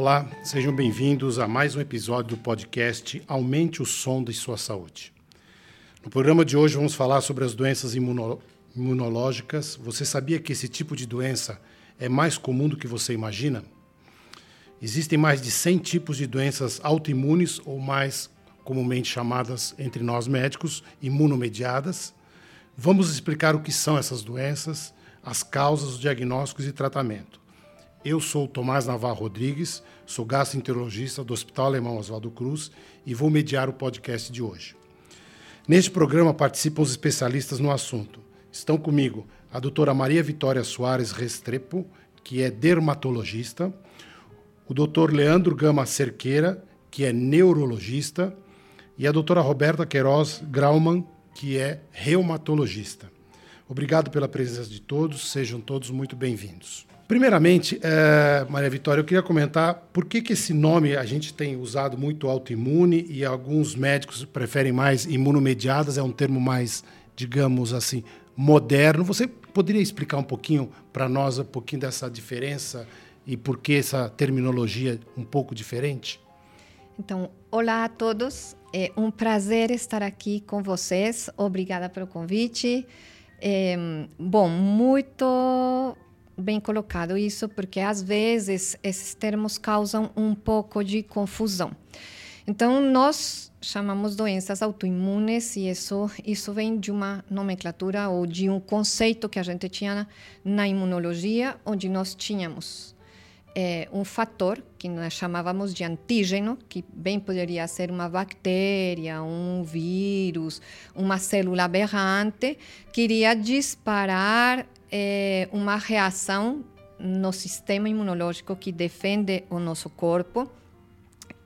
Olá, sejam bem-vindos a mais um episódio do podcast Aumente o Som de Sua Saúde. No programa de hoje vamos falar sobre as doenças imuno imunológicas. Você sabia que esse tipo de doença é mais comum do que você imagina? Existem mais de 100 tipos de doenças autoimunes ou mais comumente chamadas entre nós médicos imunomediadas. Vamos explicar o que são essas doenças, as causas, os diagnósticos e tratamento. Eu sou Tomás Navarro Rodrigues, sou gastroenterologista do Hospital Alemão Oswaldo Cruz e vou mediar o podcast de hoje. Neste programa participam os especialistas no assunto. Estão comigo a doutora Maria Vitória Soares Restrepo, que é dermatologista, o doutor Leandro Gama Cerqueira, que é neurologista, e a doutora Roberta Queiroz Grauman, que é reumatologista. Obrigado pela presença de todos, sejam todos muito bem-vindos. Primeiramente, é, Maria Vitória, eu queria comentar por que, que esse nome a gente tem usado muito autoimune e alguns médicos preferem mais imunomediadas, é um termo mais, digamos assim, moderno. Você poderia explicar um pouquinho para nós um pouquinho dessa diferença e por que essa terminologia um pouco diferente? Então, olá a todos. É um prazer estar aqui com vocês. Obrigada pelo convite. É, bom, muito bem colocado isso, porque às vezes esses termos causam um pouco de confusão. Então, nós chamamos doenças autoimunes e isso, isso vem de uma nomenclatura ou de um conceito que a gente tinha na imunologia, onde nós tínhamos é, um fator que nós chamávamos de antígeno, que bem poderia ser uma bactéria, um vírus, uma célula aberrante, que iria disparar é, uma reação no sistema imunológico que defende o nosso corpo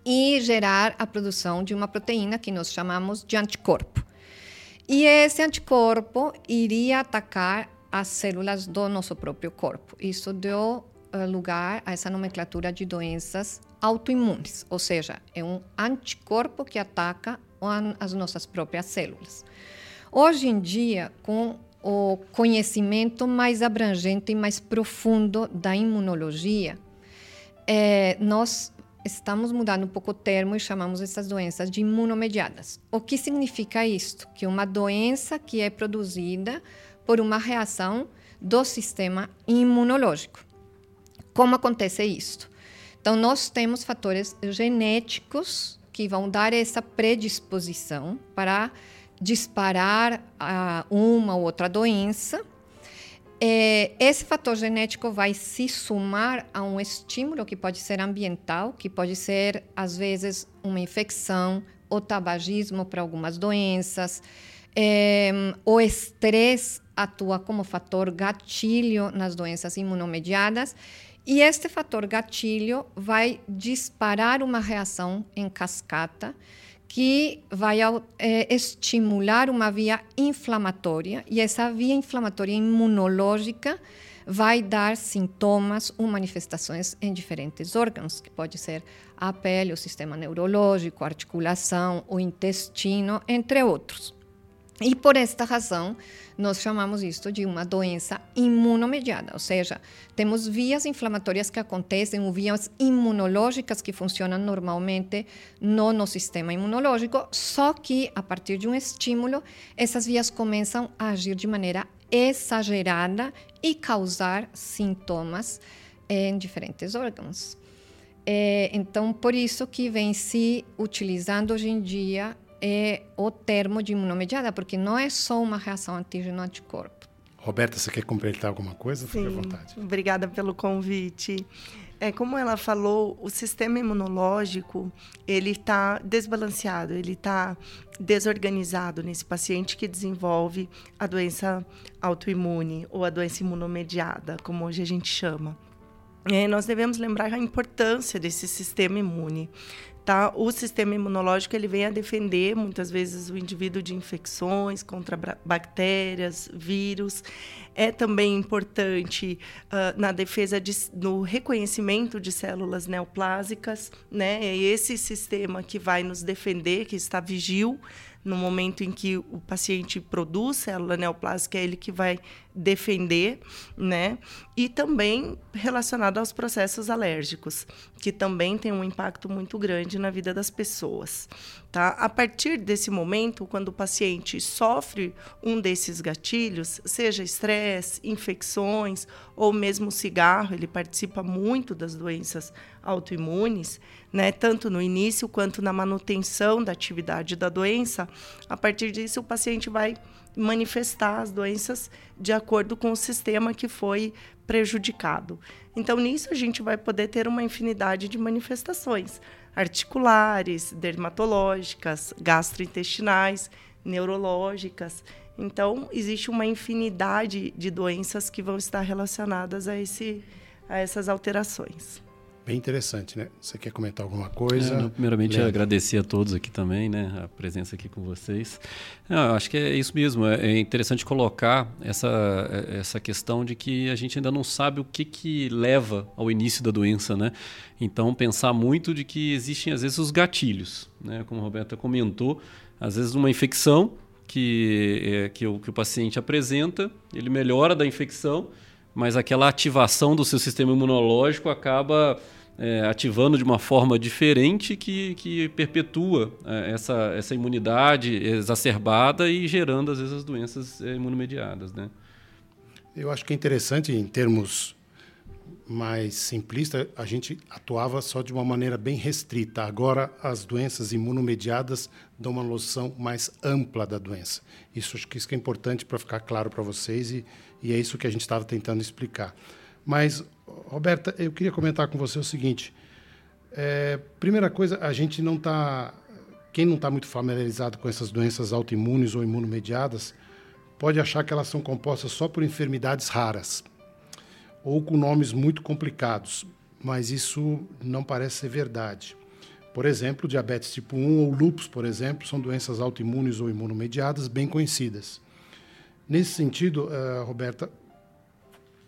e gerar a produção de uma proteína que nós chamamos de anticorpo. E esse anticorpo iria atacar as células do nosso próprio corpo. Isso deu uh, lugar a essa nomenclatura de doenças autoimunes, ou seja, é um anticorpo que ataca as nossas próprias células. Hoje em dia, com o conhecimento mais abrangente e mais profundo da imunologia, é, nós estamos mudando um pouco o termo e chamamos essas doenças de imunomediadas. O que significa isto? Que uma doença que é produzida por uma reação do sistema imunológico. Como acontece isto? Então, nós temos fatores genéticos que vão dar essa predisposição para disparar uma ou outra doença. É, esse fator genético vai se somar a um estímulo que pode ser ambiental, que pode ser, às vezes, uma infecção, o tabagismo para algumas doenças. É, o estresse atua como fator gatilho nas doenças imunomediadas e este fator gatilho vai disparar uma reação em cascata que vai é, estimular uma via inflamatória e essa via inflamatória imunológica vai dar sintomas ou manifestações em diferentes órgãos, que pode ser a pele, o sistema neurológico, a articulação, o intestino, entre outros. E por esta razão, nós chamamos isto de uma doença imunomediada, ou seja, temos vias inflamatórias que acontecem, ou vias imunológicas que funcionam normalmente no nosso sistema imunológico, só que a partir de um estímulo, essas vias começam a agir de maneira exagerada e causar sintomas em diferentes órgãos. É, então, por isso que vem se utilizando hoje em dia é o termo de imunomediada, porque não é só uma reação antígeno-anticorpo. Roberta, você quer completar alguma coisa? Fique à vontade. Obrigada pelo convite. É, como ela falou, o sistema imunológico ele está desbalanceado, ele está desorganizado nesse paciente que desenvolve a doença autoimune ou a doença imunomediada, como hoje a gente chama. É, nós devemos lembrar a importância desse sistema imune Tá? O sistema imunológico ele vem a defender muitas vezes o indivíduo de infecções contra bactérias, vírus. É também importante uh, na defesa de, no reconhecimento de células neoplásicas, né? É esse sistema que vai nos defender, que está vigil no momento em que o paciente produz célula neoplásica, é ele que vai defender, né? E também relacionado aos processos alérgicos, que também tem um impacto muito grande na vida das pessoas, tá? A partir desse momento, quando o paciente sofre um desses gatilhos, seja estresse, infecções ou mesmo cigarro, ele participa muito das doenças autoimunes, né? Tanto no início quanto na manutenção da atividade da doença. A partir disso, o paciente vai manifestar as doenças de acordo com o sistema que foi prejudicado. Então, nisso, a gente vai poder ter uma infinidade de manifestações articulares, dermatológicas, gastrointestinais, neurológicas. Então, existe uma infinidade de doenças que vão estar relacionadas a, esse, a essas alterações. Bem interessante, né? Você quer comentar alguma coisa? É, não, primeiramente, agradecer a todos aqui também, né? A presença aqui com vocês. Não, acho que é isso mesmo. É, é interessante colocar essa, é, essa questão de que a gente ainda não sabe o que, que leva ao início da doença, né? Então, pensar muito de que existem, às vezes, os gatilhos, né? Como a Roberta comentou, às vezes uma infecção que, é, que, o, que o paciente apresenta, ele melhora da infecção, mas aquela ativação do seu sistema imunológico acaba é, ativando de uma forma diferente que, que perpetua é, essa, essa imunidade exacerbada e gerando, às vezes, as doenças é, imunomediadas. Né? Eu acho que é interessante, em termos mais simplistas, a gente atuava só de uma maneira bem restrita. Agora, as doenças imunomediadas dão uma noção mais ampla da doença. Isso acho que isso é importante para ficar claro para vocês e, e é isso que a gente estava tentando explicar. Mas, Roberta, eu queria comentar com você o seguinte. É, primeira coisa, a gente não está. Quem não está muito familiarizado com essas doenças autoimunes ou imunomediadas pode achar que elas são compostas só por enfermidades raras ou com nomes muito complicados, mas isso não parece ser verdade. Por exemplo, diabetes tipo 1 ou lúpus, por exemplo, são doenças autoimunes ou imunomediadas bem conhecidas. Nesse sentido, uh, Roberta,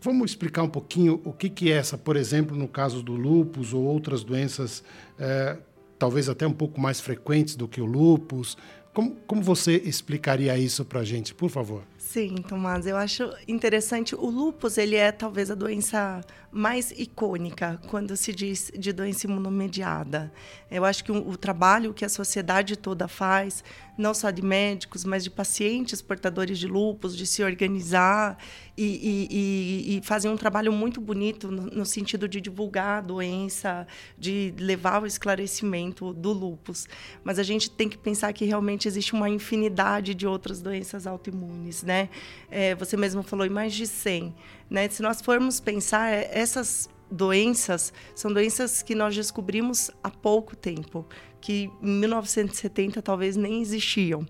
vamos explicar um pouquinho o que, que é essa, por exemplo, no caso do lúpus ou outras doenças, uh, talvez até um pouco mais frequentes do que o lúpus. Como, como você explicaria isso para a gente, por favor? Sim, Tomás, eu acho interessante. O lúpus, ele é talvez a doença mais icônica quando se diz de doença imunomediada. Eu acho que o, trabalho que a sociedade toda faz, não só de médicos, mas de pacientes portadores de lúpus, de se organizar e, e, e, e fazer um trabalho muito bonito no, no, sentido de divulgar a doença, de levar o esclarecimento do lúpus. Mas a gente tem que pensar que realmente existe uma infinidade de outras doenças autoimunes, né? É, você mesmo falou em mais de 100. Né? Se nós formos pensar, é, essas doenças são doenças que nós descobrimos há pouco tempo, que em 1970 talvez nem existiam.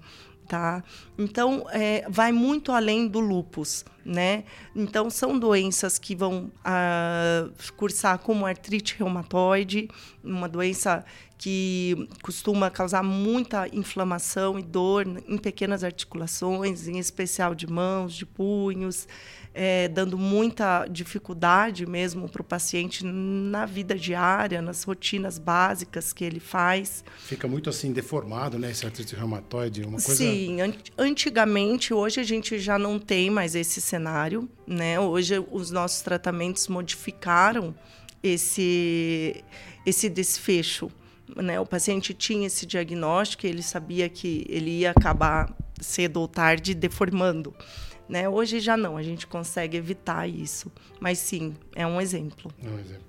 Tá? Então, é, vai muito além do lupus, né? Então, são doenças que vão ah, cursar como artrite reumatoide, uma doença que costuma causar muita inflamação e dor em pequenas articulações, em especial de mãos, de punhos, é, dando muita dificuldade mesmo para o paciente na vida diária, nas rotinas básicas que ele faz. Fica muito assim deformado, né, esse artrite reumatoide, uma coisa. Sim, an antigamente, hoje a gente já não tem mais esse cenário, né? Hoje os nossos tratamentos modificaram esse esse desfecho. Né? O paciente tinha esse diagnóstico, ele sabia que ele ia acabar cedo ou tarde deformando. Né? Hoje já não, a gente consegue evitar isso. Mas sim, é um exemplo. É um exemplo.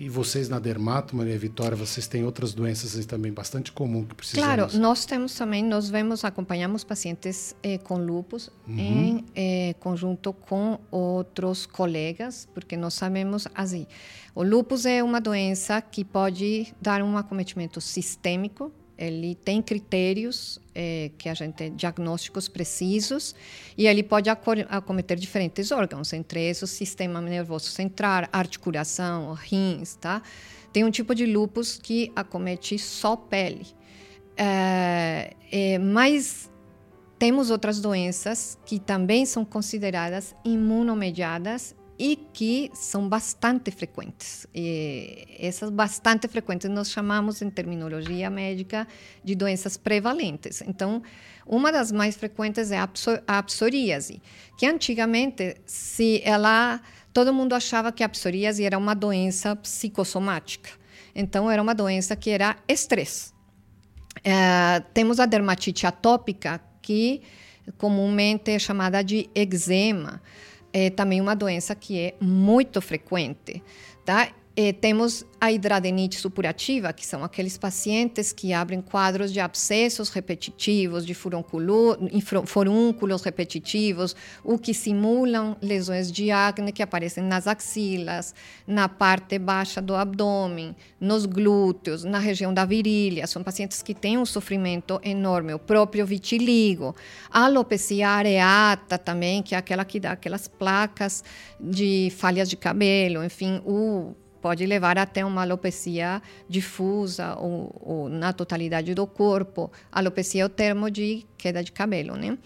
E vocês na Dermato, Maria Vitória, vocês têm outras doenças também bastante comum que precisamos... Claro, nós temos também, nós vemos, acompanhamos pacientes eh, com lupus uhum. em eh, conjunto com outros colegas, porque nós sabemos, assim, o lupus é uma doença que pode dar um acometimento sistêmico, ele tem critérios é, que a gente diagnósticos precisos e ele pode acometer diferentes órgãos, entre esses o sistema nervoso central, articulação, rins, tá? Tem um tipo de lupus que acomete só pele, é, é, mas temos outras doenças que também são consideradas imunomediadas e que são bastante frequentes. E essas bastante frequentes nós chamamos em terminologia médica de doenças prevalentes. Então, uma das mais frequentes é a psoríase, que antigamente se ela todo mundo achava que a psoríase era uma doença psicossomática. Então, era uma doença que era estresse. É, temos a dermatite atópica, que comumente é chamada de eczema é também uma doença que é muito frequente, tá? E temos a hidradenite supurativa, que são aqueles pacientes que abrem quadros de abscessos repetitivos, de furúnculos repetitivos, o que simulam lesões de acne que aparecem nas axilas, na parte baixa do abdômen, nos glúteos, na região da virilha. São pacientes que têm um sofrimento enorme. O próprio vitiligo, a alopecia areata também, que é aquela que dá aquelas placas de falhas de cabelo, enfim, o pode levar até uma alopecia difusa ou, ou, na totalidade do corpo. Alopecia é o termo de queda de cabelo, né?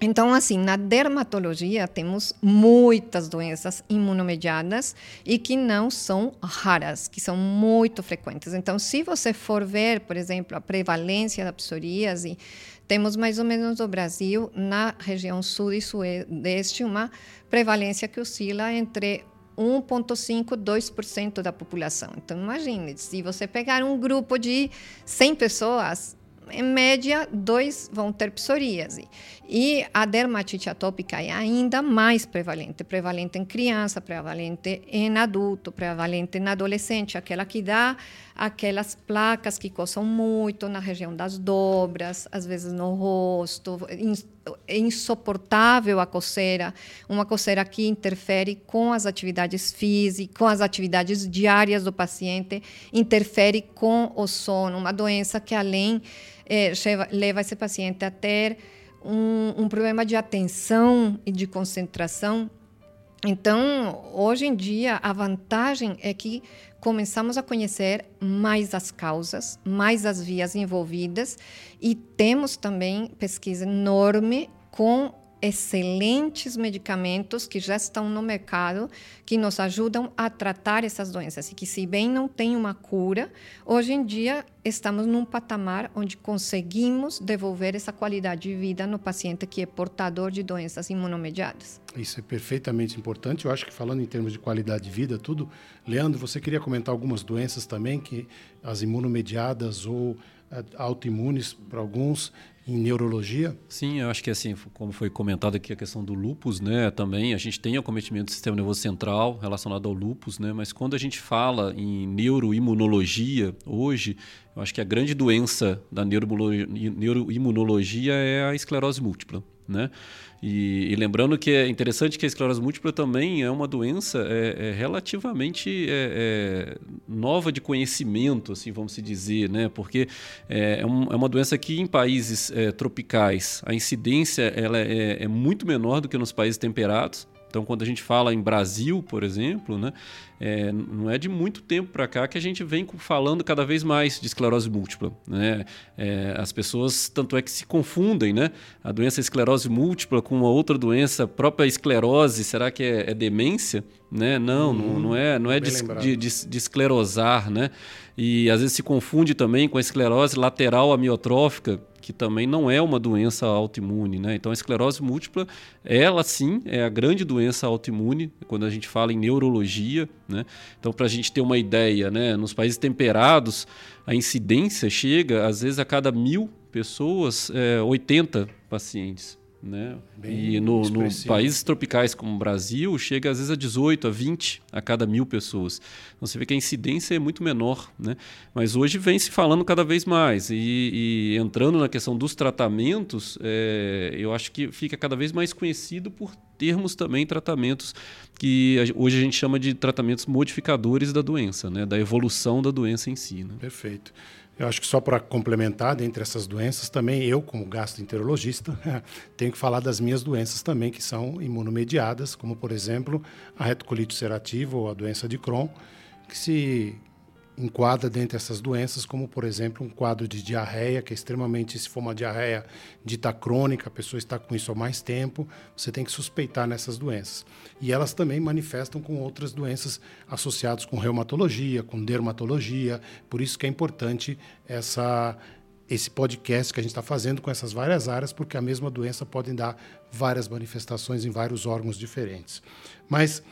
Então, assim, na dermatologia temos muitas doenças imunomediadas e que não são raras, que são muito frequentes. Então, se você for ver, por exemplo, a prevalência da psoríase, temos mais ou menos no Brasil, na região sul e sudeste, uma prevalência que oscila entre 1,5%, 2% da população. Então, imagine, se você pegar um grupo de 100 pessoas, em média, dois vão ter psoríase. E a dermatite atópica é ainda mais prevalente, prevalente em criança, prevalente em adulto, prevalente em adolescente, aquela que dá aquelas placas que coçam muito na região das dobras, às vezes no rosto. É insuportável a coceira, uma coceira que interfere com as atividades físicas, com as atividades diárias do paciente, interfere com o sono, uma doença que além é, leva esse paciente a ter um, um problema de atenção e de concentração. Então, hoje em dia, a vantagem é que começamos a conhecer mais as causas, mais as vias envolvidas e temos também pesquisa enorme com excelentes medicamentos que já estão no mercado que nos ajudam a tratar essas doenças e que se bem não tem uma cura, hoje em dia estamos num patamar onde conseguimos devolver essa qualidade de vida no paciente que é portador de doenças imunomediadas. Isso é perfeitamente importante. Eu acho que falando em termos de qualidade de vida, tudo, Leandro, você queria comentar algumas doenças também que as imunomediadas ou eh, autoimunes para alguns em neurologia? Sim, eu acho que assim, como foi comentado aqui a questão do lupus, né, também a gente tem acometimento do sistema nervoso central relacionado ao lupus, né, mas quando a gente fala em neuroimunologia hoje, eu acho que a grande doença da neuroimunologia é a esclerose múltipla, né? E, e, lembrando que é interessante que a esclerose múltipla também é uma doença é, é relativamente é, é nova de conhecimento, assim vamos se dizer, né? Porque é, é, um, é uma doença que em países tropicais a incidência ela é, muito menor do que nos países temperados. Então, quando a gente fala em Brasil, por exemplo, né, é, não é de muito tempo para cá que a gente vem falando cada vez mais de esclerose múltipla. Né? É, as pessoas, tanto é que se confundem, né? A doença esclerose múltipla com uma outra doença, própria esclerose, será que é, é demência? Né? Não, hum, não, não, é, não é de, de, de, de esclerosar, né? E às vezes se confunde também com a esclerose lateral amiotrófica, que também não é uma doença autoimune, né? Então a esclerose múltipla, ela sim é a grande doença autoimune quando a gente fala em neurologia, né? Então para a gente ter uma ideia, né? Nos países temperados a incidência chega às vezes a cada mil pessoas é, 80 pacientes. Né? e no, no, países tropicais como o Brasil, chega às vezes a 18, a 20 a cada mil pessoas. Então você vê que a incidência é muito menor. Né? Mas hoje vem se falando cada vez mais. E, e entrando na questão dos tratamentos, é, eu acho que fica cada vez mais conhecido por termos também tratamentos que hoje a gente chama de tratamentos modificadores da doença, né? da evolução da doença em si. Né? Perfeito. Eu acho que só para complementar, dentre essas doenças, também eu, como gastroenterologista, tenho que falar das minhas doenças também, que são imunomediadas, como, por exemplo, a retocolite ulcerativa ou a doença de Crohn, que se enquadra dentro dessas doenças, como, por exemplo, um quadro de diarreia, que é extremamente, se for uma diarreia dita crônica, a pessoa está com isso há mais tempo, você tem que suspeitar nessas doenças. E elas também manifestam com outras doenças associadas com reumatologia, com dermatologia, por isso que é importante essa esse podcast que a gente está fazendo com essas várias áreas, porque a mesma doença pode dar várias manifestações em vários órgãos diferentes. Mas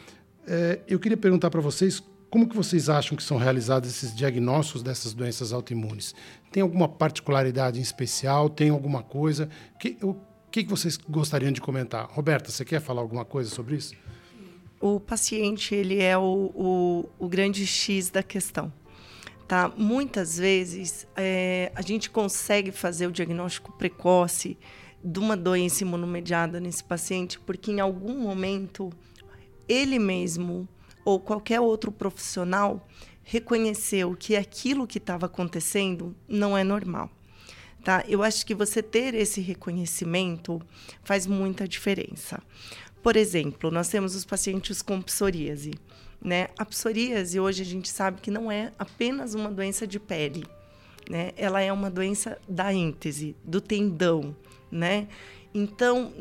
é, eu queria perguntar para vocês como que vocês acham que são realizados esses diagnósticos dessas doenças autoimunes? Tem alguma particularidade em especial? Tem alguma coisa? Que, o que, que vocês gostariam de comentar? Roberta, você quer falar alguma coisa sobre isso? O paciente ele é o, o, o grande X da questão. Tá? Muitas vezes é, a gente consegue fazer o diagnóstico precoce de uma doença imunomediada nesse paciente porque em algum momento ele mesmo ou qualquer outro profissional reconheceu que aquilo que estava acontecendo não é normal. Tá? Eu acho que você ter esse reconhecimento faz muita diferença. Por exemplo, nós temos os pacientes com psoríase. Né? A psoríase, hoje a gente sabe que não é apenas uma doença de pele. Né? Ela é uma doença da íntese, do tendão. Né? Então,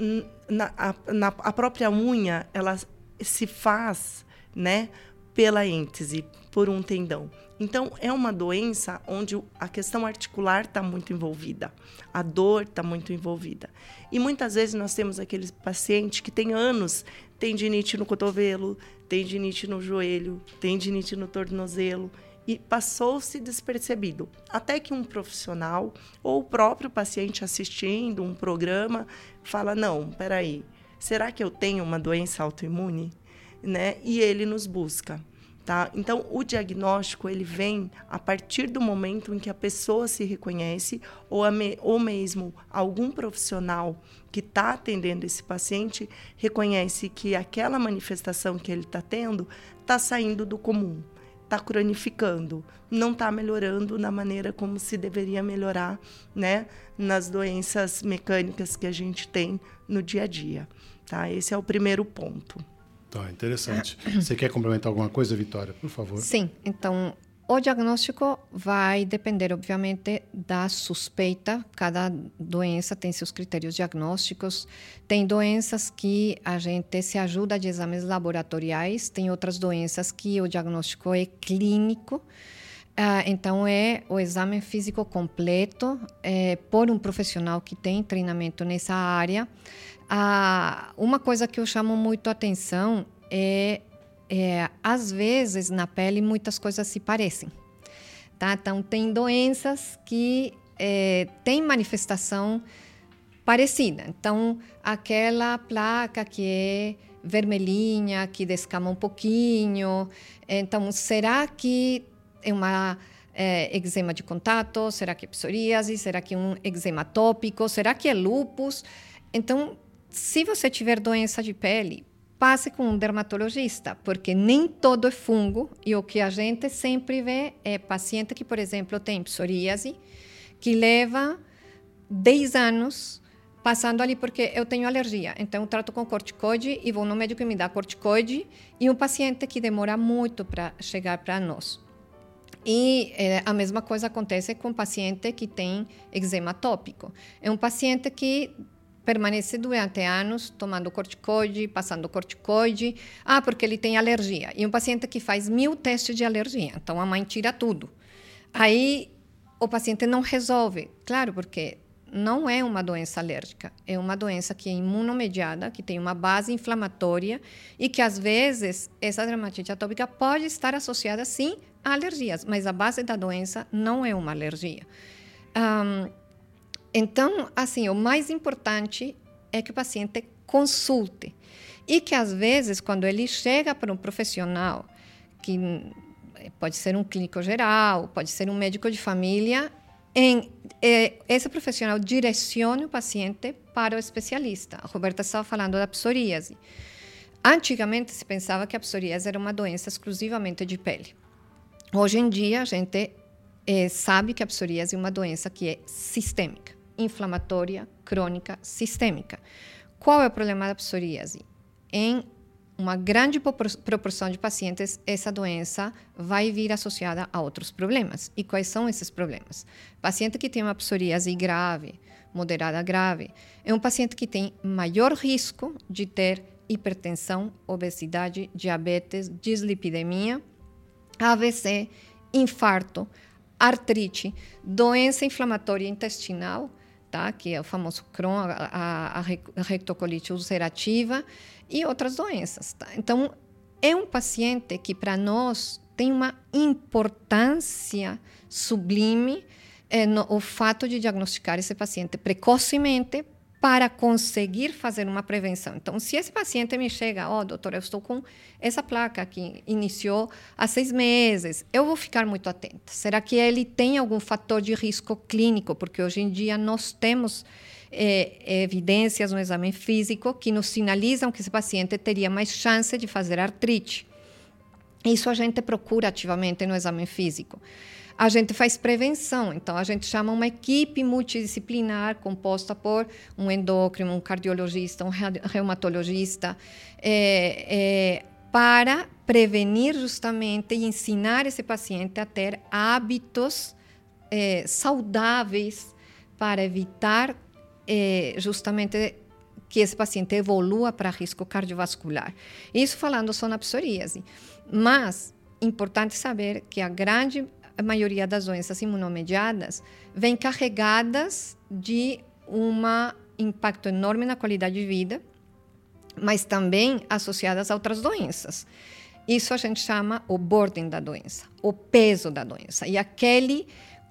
na, a, na, a própria unha, ela se faz né, pela êntese, por um tendão. Então, é uma doença onde a questão articular está muito envolvida, a dor está muito envolvida. E muitas vezes nós temos aqueles pacientes que têm anos, tendinite no cotovelo, tendinite no joelho, tendinite no tornozelo, e passou-se despercebido. Até que um profissional ou o próprio paciente assistindo um programa fala: não, peraí, será que eu tenho uma doença autoimune? Né? E ele nos busca. Tá? Então, o diagnóstico ele vem a partir do momento em que a pessoa se reconhece ou, me, ou mesmo algum profissional que está atendendo esse paciente reconhece que aquela manifestação que ele está tendo está saindo do comum, está cronificando, não está melhorando na maneira como se deveria melhorar né, nas doenças mecânicas que a gente tem no dia a dia. Tá? Esse é o primeiro ponto. Tá, interessante. Você quer complementar alguma coisa, Vitória, por favor? Sim, então o diagnóstico vai depender, obviamente, da suspeita. Cada doença tem seus critérios diagnósticos. Tem doenças que a gente se ajuda de exames laboratoriais, tem outras doenças que o diagnóstico é clínico. Ah, então, é o exame físico completo é, por um profissional que tem treinamento nessa área. Uma coisa que eu chamo muito atenção é, é, às vezes, na pele, muitas coisas se parecem. Tá? Então, tem doenças que é, têm manifestação parecida. Então, aquela placa que é vermelhinha, que descama um pouquinho. Então, será que é uma é, eczema de contato? Será que é psoríase? Será que é um eczema tópico? Será que é lupus? Então, se você tiver doença de pele, passe com um dermatologista, porque nem todo é fungo e o que a gente sempre vê é paciente que, por exemplo, tem psoríase, que leva 10 anos passando ali porque eu tenho alergia. Então, eu trato com corticoide e vou no médico e me dá corticoide e um paciente que demora muito para chegar para nós. E é, a mesma coisa acontece com o paciente que tem eczema tópico. É um paciente que permanece durante anos tomando corticoide, passando corticoide. Ah, porque ele tem alergia. E um paciente que faz mil testes de alergia. Então a mãe tira tudo. Aí o paciente não resolve. Claro, porque não é uma doença alérgica, é uma doença que é imunomediada, que tem uma base inflamatória e que às vezes essa dermatite atópica pode estar associada sim a alergias, mas a base da doença não é uma alergia. Um, então, assim, o mais importante é que o paciente consulte e que às vezes quando ele chega para um profissional que pode ser um clínico geral, pode ser um médico de família, em eh, esse profissional direcione o paciente para o especialista. A Roberta estava falando da psoríase. Antigamente se pensava que a psoríase era uma doença exclusivamente de pele. Hoje em dia a gente eh, sabe que a psoríase é uma doença que é sistêmica, inflamatória, crônica, sistêmica. Qual é o problema da psoríase? Em uma grande proporção de pacientes, essa doença vai vir associada a outros problemas. E quais são esses problemas? Paciente que tem uma psoríase grave, moderada grave, é um paciente que tem maior risco de ter hipertensão, obesidade, diabetes, dislipidemia, AVC, infarto, artrite, doença inflamatória intestinal, tá? que é o famoso Crohn, a, a, a rectocolite ulcerativa e outras doenças. Tá? Então, é um paciente que para nós tem uma importância sublime é, no, o fato de diagnosticar esse paciente precocemente para conseguir fazer uma prevenção. Então, se esse paciente me chega, ó, oh, doutor, eu estou com essa placa que iniciou há seis meses, eu vou ficar muito atenta. Será que ele tem algum fator de risco clínico? Porque hoje em dia nós temos é, evidências no exame físico que nos sinalizam que esse paciente teria mais chance de fazer artrite. Isso a gente procura ativamente no exame físico a gente faz prevenção. Então, a gente chama uma equipe multidisciplinar composta por um endócrino, um cardiologista, um reumatologista, é, é, para prevenir justamente e ensinar esse paciente a ter hábitos é, saudáveis para evitar é, justamente que esse paciente evolua para risco cardiovascular. Isso falando só na psoríase. Mas, importante saber que a grande a maioria das doenças imunomediadas vêm carregadas de um impacto enorme na qualidade de vida, mas também associadas a outras doenças. Isso a gente chama o burden da doença, o peso da doença e aquele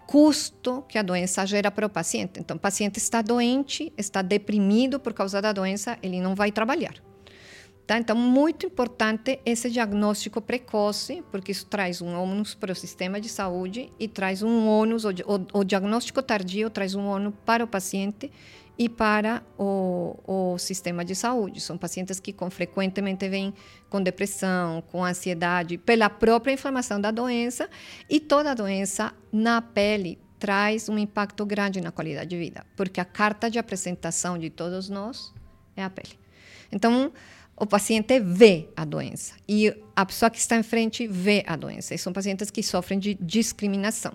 custo que a doença gera para o paciente. Então, o paciente está doente, está deprimido por causa da doença, ele não vai trabalhar. Tá? Então, muito importante esse diagnóstico precoce, porque isso traz um ônus para o sistema de saúde e traz um ônus, o, o, o diagnóstico tardio traz um ônus para o paciente e para o, o, sistema de saúde. São pacientes que com, frequentemente vêm com depressão, com ansiedade, pela própria inflamação da doença, e toda doença na pele traz um impacto grande na qualidade de vida, porque a carta de apresentação de todos nós é a pele. Então, o paciente vê a doença e a pessoa que está em frente vê a doença. E são pacientes que sofrem de discriminação.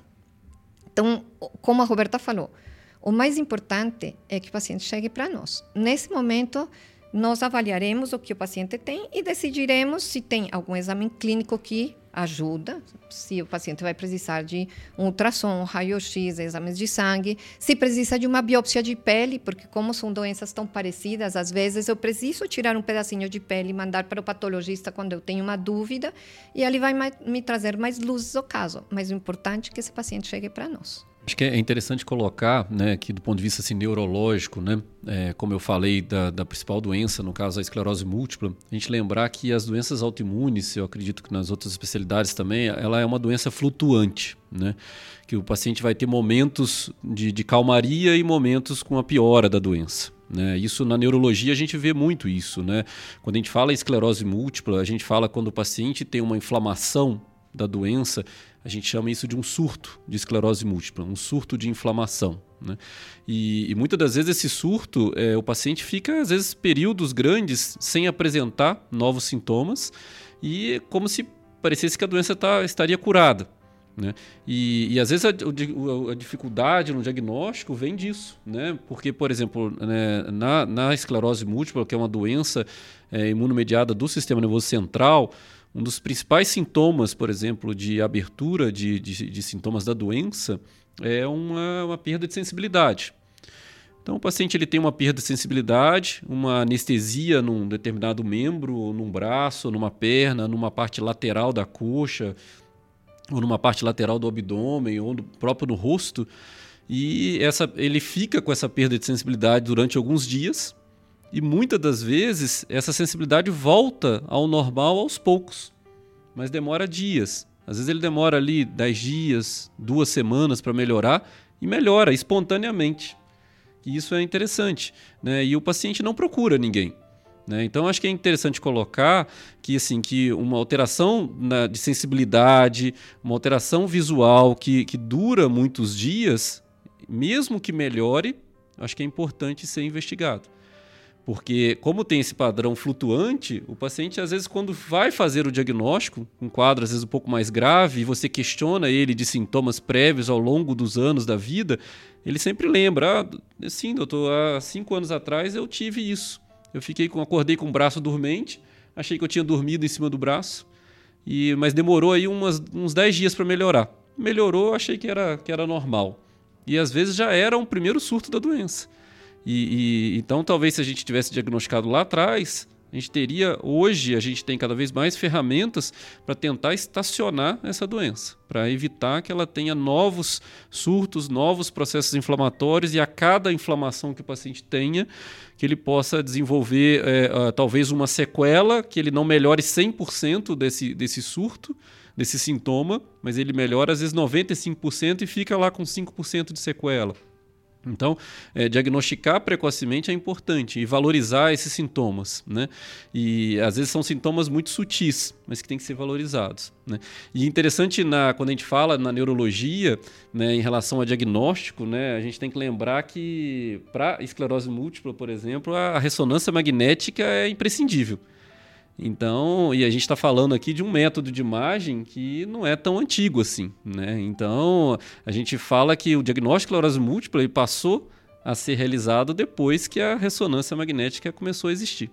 Então, como a Roberta falou, o mais importante é que o paciente chegue para nós. Nesse momento, nós avaliaremos o que o paciente tem e decidiremos se tem algum exame clínico que ajuda, se o paciente vai precisar de um ultrassom, raio-x, exames de sangue, se precisa de uma biópsia de pele, porque como são doenças tão parecidas, às vezes eu preciso tirar um pedacinho de pele e mandar para o patologista quando eu tenho uma dúvida, e ele vai me trazer mais luzes ao caso. Mas o importante é que esse paciente chegue para nós. Acho que é interessante colocar, né, que do ponto de vista assim, neurológico, né, é, como eu falei da, da, principal doença, no caso a esclerose múltipla, a gente lembrar que as doenças autoimunes, eu acredito que nas outras especialidades também, ela é uma doença flutuante, né, que o paciente vai ter momentos de, de calmaria e momentos com a piora da doença. Né? Isso na neurologia a gente vê muito isso. Né? Quando a gente fala em esclerose múltipla, a gente fala quando o paciente tem uma inflamação da doença, a gente chama isso de um surto de esclerose múltipla, um surto de inflamação. Né? E, e, muitas das vezes esse surto, é, o paciente fica, às vezes, períodos grandes sem apresentar novos sintomas e é como se parecesse que a doença tá, estaria curada. Né? E, e, às vezes a, a, dificuldade no diagnóstico vem disso, né? porque, por exemplo, né, na, na, esclerose múltipla, que é uma doença é, imunomediada do sistema nervoso central, um dos principais sintomas, por exemplo, de abertura de, de, de sintomas da doença é uma, uma, perda de sensibilidade. Então, o paciente ele tem uma perda de sensibilidade, uma anestesia num determinado membro, num braço, numa perna, numa parte lateral da coxa, ou numa parte lateral do abdômen, ou no, próprio no rosto. E essa, ele fica com essa perda de sensibilidade durante alguns dias, e muitas das vezes essa sensibilidade volta ao normal aos poucos, mas demora dias. Às vezes ele demora ali 10 dias, duas semanas para melhorar e melhora espontaneamente. E isso é interessante. Né? E o paciente não procura ninguém. Né? Então, acho que é interessante colocar que, assim, que uma alteração na, de sensibilidade, uma alteração visual que, que dura muitos dias, mesmo que melhore, acho que é importante ser investigado. Porque, como tem esse padrão flutuante, o paciente, às vezes, quando vai fazer o diagnóstico, um quadro às vezes um pouco mais grave, e você questiona ele de sintomas prévios ao longo dos anos da vida, ele sempre lembra: ah, sim, doutor, há cinco anos atrás eu tive isso. Eu fiquei com, acordei com o braço dormente, achei que eu tinha dormido em cima do braço, e mas demorou aí umas, uns 10 dias para melhorar. Melhorou, achei que era, que era normal. E às vezes já era um primeiro surto da doença. E, e, então, talvez se a gente tivesse diagnosticado lá atrás, a gente teria hoje a gente tem cada vez mais ferramentas para tentar estacionar essa doença, para evitar que ela tenha novos surtos, novos processos inflamatórios e a cada inflamação que o paciente tenha, que ele possa desenvolver é, uh, talvez uma sequela, que ele não melhore 100% desse, desse surto, desse sintoma, mas ele melhora às vezes 95% e fica lá com 5% de sequela. Então, é, diagnosticar precocemente é importante e valorizar esses sintomas, né? E às vezes são sintomas muito sutis, mas que têm que ser valorizados, né? E interessante na quando a gente fala na neurologia, né, em relação a diagnóstico, né, a gente tem que lembrar que para esclerose múltipla, por exemplo, a ressonância magnética é imprescindível. Então, e a gente está falando aqui de um método de imagem que não é tão antigo assim, né? Então, a gente fala que o diagnóstico de clorose múltipla passou a ser realizado depois que a ressonância magnética começou a existir.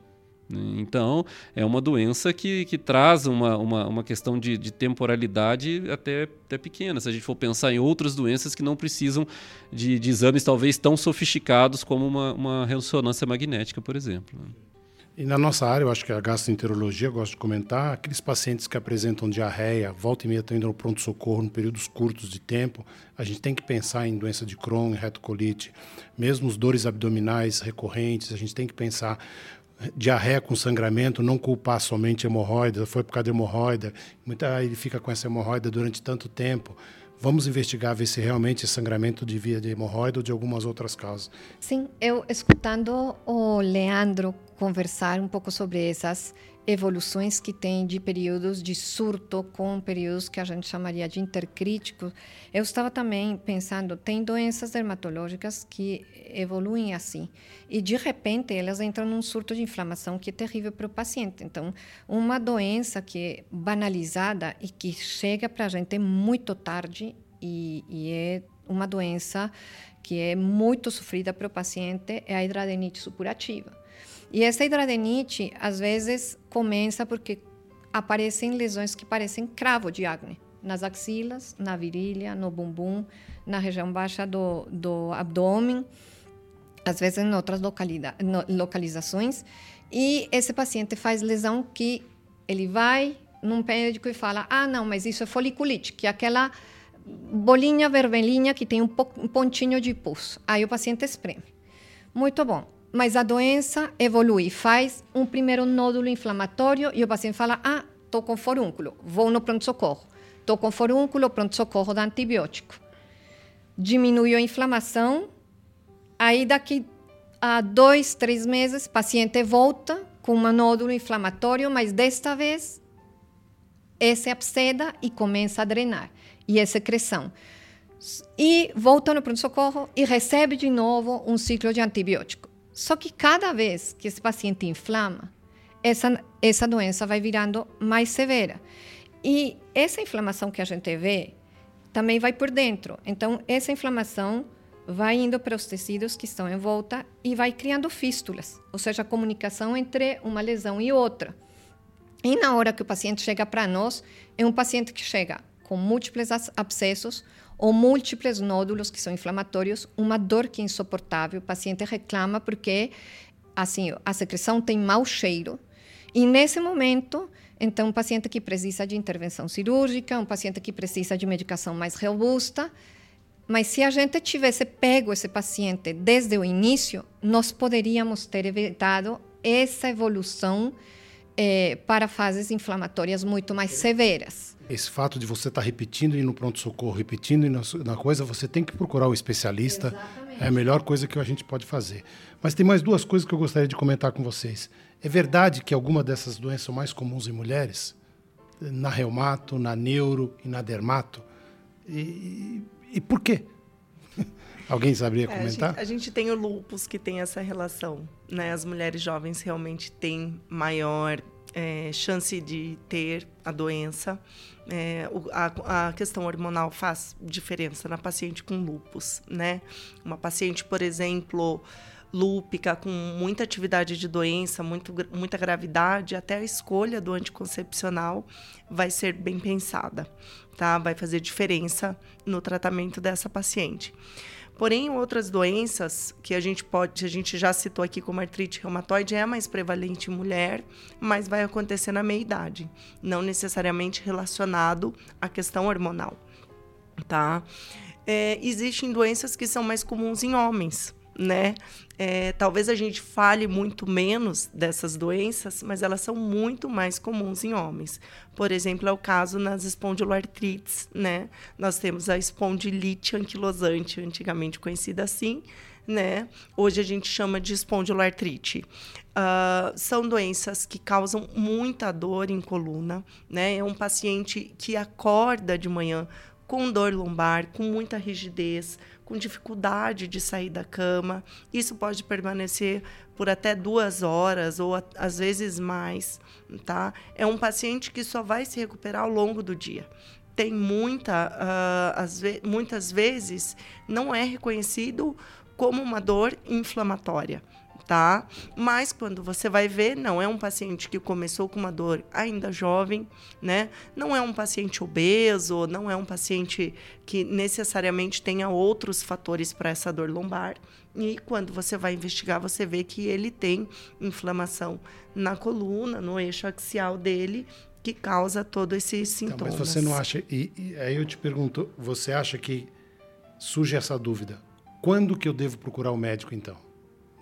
Né? Então, é uma doença que, que traz uma, uma, uma questão de, de, temporalidade até, até pequena. Se a gente for pensar em outras doenças que não precisam de, de exames talvez tão sofisticados como uma, uma ressonância magnética, por exemplo. E na nossa área, eu acho que a gastroenterologia, eu gosto de comentar, aqueles pacientes que apresentam diarreia, volta e meia estão indo ao pronto-socorro em períodos curtos de tempo, a gente tem que pensar em doença de Crohn, retocolite, mesmo os dores abdominais recorrentes, a gente tem que pensar diarreia com sangramento, não culpar somente hemorroida, foi por causa de hemorroida, muita ele fica com essa hemorroida durante tanto tempo. Vamos investigar, ver se realmente é sangramento de via de hemorroida ou de algumas outras causas. Sim, eu escutando o Leandro conversar um pouco sobre essas evoluções que tem de períodos de surto com períodos que a gente chamaria de intercríticos. Eu estava também pensando, tem doenças dermatológicas que evoluem assim e de repente elas entram num surto de inflamação que é terrível para o paciente. Então, uma doença que é banalizada e que chega para a gente muito tarde e, e é uma doença que é muito sofrida para o paciente é a hidradenite supurativa. E essa hidradenite, às vezes, começa porque aparecem lesões que parecem cravo de acne nas axilas, na virilha, no bumbum, na região baixa do, do abdômen, às vezes em outras localizações. E esse paciente faz lesão que ele vai num médico e fala: ah, não, mas isso é foliculite, que é aquela bolinha vermelhinha que tem um, pontinho de pus. Aí o paciente espreme. Muito bom mas a doença evolui, faz um primeiro nódulo inflamatório e o paciente fala: ah, estou com forúnculo, vou no pronto-socorro. Estou com forúnculo, pronto-socorro dá antibiótico. Diminuiu a inflamação, aí daqui a dois, três meses, o paciente volta com um nódulo inflamatório, mas desta vez essa é absceda e começa a drenar. E é secreção. E volta no pronto-socorro e recebe de novo um ciclo de antibiótico. Só que cada vez que esse paciente inflama, essa, essa doença vai virando mais severa. E essa inflamação que a gente vê também vai por dentro. Então, essa inflamação vai indo para os tecidos que estão em volta e vai criando fístulas, ou seja, a comunicação entre uma lesão e outra. E na hora que o paciente chega para nós, é um paciente que chega com múltiplos abscessos ou múltiplos nódulos que são inflamatórios, uma dor que é insuportável. O paciente reclama porque assim a secreção tem mau cheiro. E nesse momento, então, um paciente que precisa de intervenção cirúrgica, um paciente que precisa de medicação mais robusta. Mas se a gente tivesse pego esse paciente desde o início, nós poderíamos ter evitado essa evolução é, para fases inflamatórias muito mais severas. Esse fato de você estar tá repetindo e no pronto-socorro, repetindo e na, coisa, você tem que procurar o especialista. Exatamente. É a melhor coisa que a gente pode fazer. Mas tem mais duas coisas que eu gostaria de comentar com vocês. É verdade que alguma dessas doenças são mais comuns em mulheres? Na reumato, na neuro e na dermato? E, e, e por quê? Alguém saberia comentar? É, a, gente, a, gente, tem o lupus que tem essa relação. Né? As mulheres jovens realmente têm maior é, chance de ter a doença. É, a, a, questão hormonal faz diferença na paciente com lupus, né? Uma paciente, por exemplo, lúpica, com muita atividade de doença, muito, muita gravidade, até a escolha do anticoncepcional vai ser bem pensada, tá? Vai fazer diferença no tratamento dessa paciente. Porém, outras doenças que a gente pode, a gente já citou aqui como artrite reumatoide, é mais prevalente em mulher, mas vai acontecer na meia idade, não necessariamente relacionado à questão hormonal, tá? É, existem doenças que são mais comuns em homens, né? É, talvez a gente fale muito menos dessas doenças, mas elas são muito mais comuns em homens. Por exemplo, é o caso nas espondiloartrites, né? Nós temos a espondilite anquilosante, antigamente conhecida assim, né? Hoje a gente chama de espondiloartrite. Uh, são doenças que causam muita dor em coluna, né? É um paciente que acorda de manhã com dor lombar, com muita rigidez, com dificuldade de sair da cama. Isso pode permanecer por até duas horas ou às vezes mais, tá? É um paciente que só vai se recuperar ao longo do dia. Tem muita, uh, ve muitas vezes não é reconhecido como uma dor inflamatória tá? Mas quando você vai ver, não é um paciente que começou com uma dor ainda jovem, né? Não é um paciente obeso, não é um paciente que necessariamente tenha outros fatores para essa dor lombar. E quando você vai investigar, você vê que ele tem inflamação na coluna, no eixo axial dele, que causa todo esse sintoma. Então, mas você não acha? E, e aí eu te pergunto, você acha que surge essa dúvida? Quando que eu devo procurar o médico então?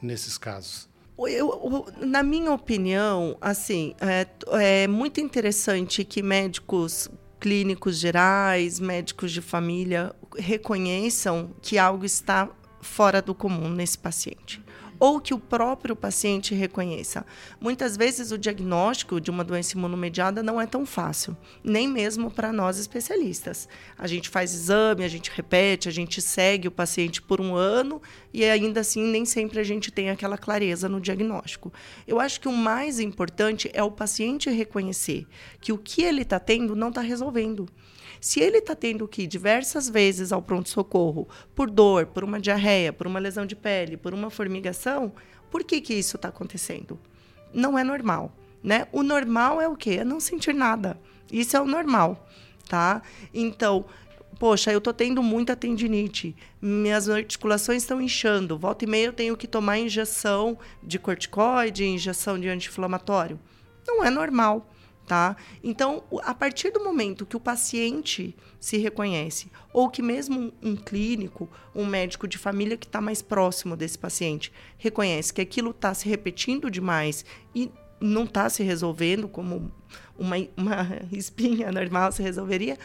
Nesses casos? Eu, na minha opinião, assim, é, é muito interessante que médicos clínicos gerais, médicos de família reconheçam que algo está fora do comum nesse paciente ou que o próprio paciente reconheça. Muitas vezes o diagnóstico de uma doença imunomediada não é tão fácil, nem mesmo para nós especialistas. A gente faz exame, a gente repete, a gente segue o paciente por um ano e ainda assim nem sempre a gente tem aquela clareza no diagnóstico. Eu acho que o mais importante é o paciente reconhecer que o que ele está tendo não está resolvendo. Se ele está tendo que ir diversas vezes ao pronto-socorro por dor, por uma diarreia, por uma lesão de pele, por uma formigação, por que, que isso está acontecendo? Não é normal. Né? O normal é o quê? É não sentir nada. Isso é o normal. Tá? Então, poxa, eu estou tendo muita tendinite, minhas articulações estão inchando, volta e meia eu tenho que tomar injeção de corticoide, injeção de anti-inflamatório. Não é normal tá? Então, a partir do momento que o paciente se reconhece, ou que mesmo um, clínico, um médico de família que está mais próximo desse paciente, reconhece que aquilo está se repetindo demais e não está se resolvendo como uma, uma espinha normal se resolveria,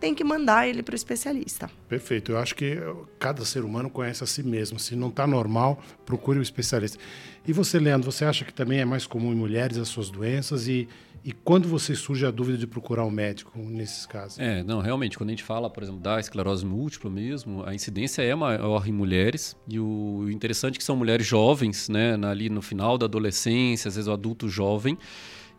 tem que mandar ele para o especialista. Perfeito. Eu acho que cada ser humano conhece a si mesmo. Se não está normal, procure o especialista. E você, Leandro, você acha que também é mais comum em mulheres as suas doenças e e quando você surge a dúvida de procurar um médico nesses casos? É, não, realmente, quando a gente fala, por exemplo, da esclerose múltipla mesmo, a incidência é maior em mulheres. E o interessante é que são mulheres jovens, né, ali no final da adolescência, às vezes o adulto jovem.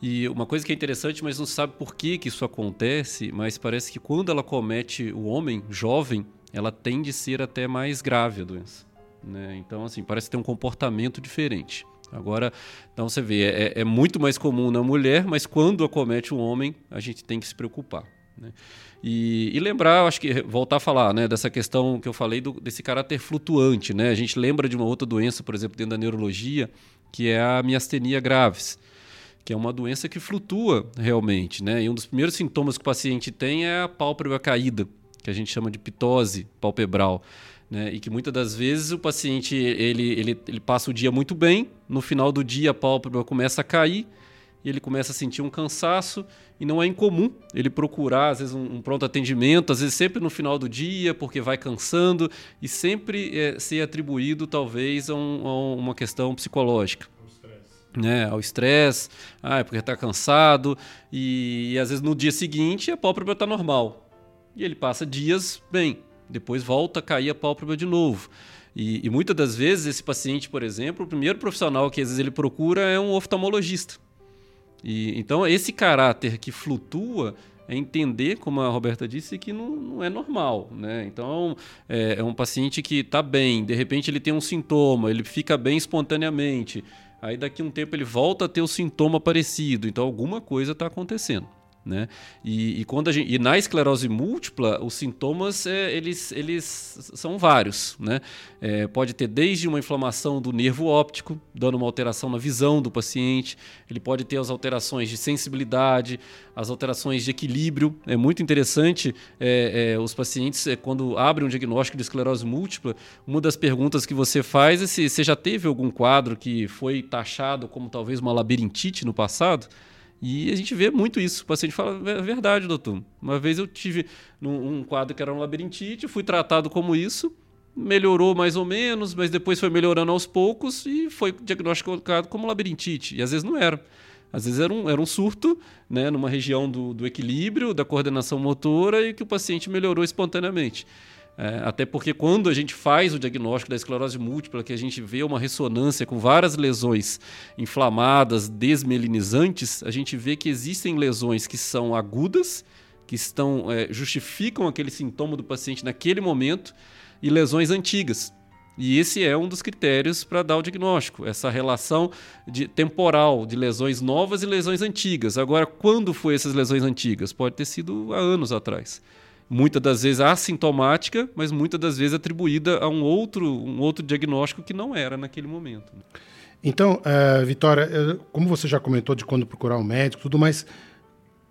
E uma coisa que é interessante, mas não se sabe por que, que isso acontece, mas parece que quando ela comete o homem jovem, ela tende a ser até mais grave a doença. Né? Então, assim, parece ter um comportamento diferente. Agora, então você vê, é, é, muito mais comum na mulher, mas quando acomete um homem, a gente tem que se preocupar. Né? E, e, lembrar, acho que voltar a falar né, dessa questão que eu falei do, desse caráter flutuante. Né? A gente lembra de uma outra doença, por exemplo, dentro da neurologia, que é a miastenia graves, que é uma doença que flutua realmente. Né? E um dos primeiros sintomas que o paciente tem é a pálpebra caída, que a gente chama de pitose palpebral. Né? E que muitas das vezes o paciente ele, ele, ele passa o dia muito bem, no final do dia a pálpebra começa a cair e ele começa a sentir um cansaço e não é incomum ele procurar às vezes um, um pronto atendimento, às vezes sempre no final do dia porque vai cansando e sempre é, ser atribuído talvez a, um, a uma questão psicológica né, ao estresse, ah, é porque está cansado, e, e, às vezes no dia seguinte a pálpebra está normal. E ele passa dias bem, depois volta a cair a pálpebra de novo. E, e, muitas das vezes esse paciente, por exemplo, o primeiro profissional que às vezes ele procura é um oftalmologista. E, então esse caráter que flutua é entender, como a Roberta disse, que não, não é normal. Né? Então, é, é um paciente que está bem, de repente ele tem um sintoma, ele fica bem espontaneamente, aí daqui a um tempo ele volta a ter o sintoma parecido, então alguma coisa está acontecendo. Né? E, e, quando gente, e na esclerose múltipla, os sintomas é, eles, eles são vários. Né? É, pode ter desde uma inflamação do nervo óptico, dando uma alteração na visão do paciente, ele pode ter as alterações de sensibilidade, as alterações de equilíbrio. É muito interessante é, é os pacientes, é, quando abrem um diagnóstico de esclerose múltipla, uma das perguntas que você faz é se você já teve algum quadro que foi taxado como talvez uma labirintite no passado. E a gente vê muito isso. O paciente fala, é verdade, doutor. Uma vez eu tive um quadro que era um labirintite, fui tratado como isso, melhorou mais ou menos, mas depois foi melhorando aos poucos e foi diagnosticado como labirintite. E às vezes não era. Às vezes era um, era um surto, né, numa região do, do equilíbrio, da coordenação motora e que o paciente melhorou espontaneamente. É, até porque quando a gente faz o diagnóstico da esclerose múltipla, que a gente vê uma ressonância com várias lesões inflamadas, desmelinizantes, a gente vê que existem lesões que são agudas, que estão é, justificam aquele sintoma do paciente naquele momento, e lesões antigas. E esse é um dos critérios para dar o diagnóstico, essa relação de, temporal de lesões novas e lesões antigas. Agora, quando foi essas lesões antigas? Pode ter sido há anos atrás muitas das vezes assintomática, mas muitas das vezes atribuída a um outro, um outro diagnóstico que não era naquele momento. Então, uh, Vitória, como você já comentou de quando procurar um médico, tudo mais,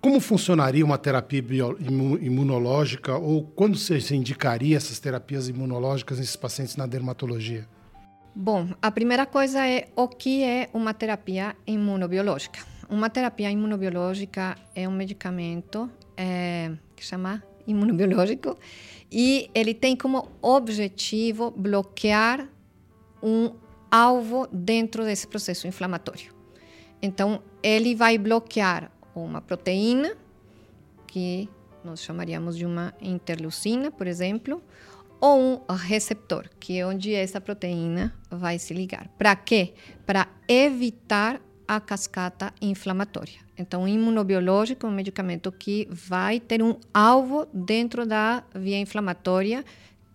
como funcionaria uma terapia imunológica ou quando você indicaria essas terapias imunológicas nesses pacientes na dermatologia? Bom, a primeira coisa é o que é uma terapia imunobiológica. Uma terapia imunobiológica é um medicamento é, que chama imunobiológico e ele tem como objetivo bloquear um alvo dentro desse processo inflamatório. Então, ele vai bloquear uma proteína, que nós chamaríamos de uma interleucina, por exemplo, ou um receptor, que é onde essa proteína vai se ligar. Para quê? Para evitar a cascata inflamatória. Então, imunobiológico é um medicamento que vai ter um alvo dentro da via inflamatória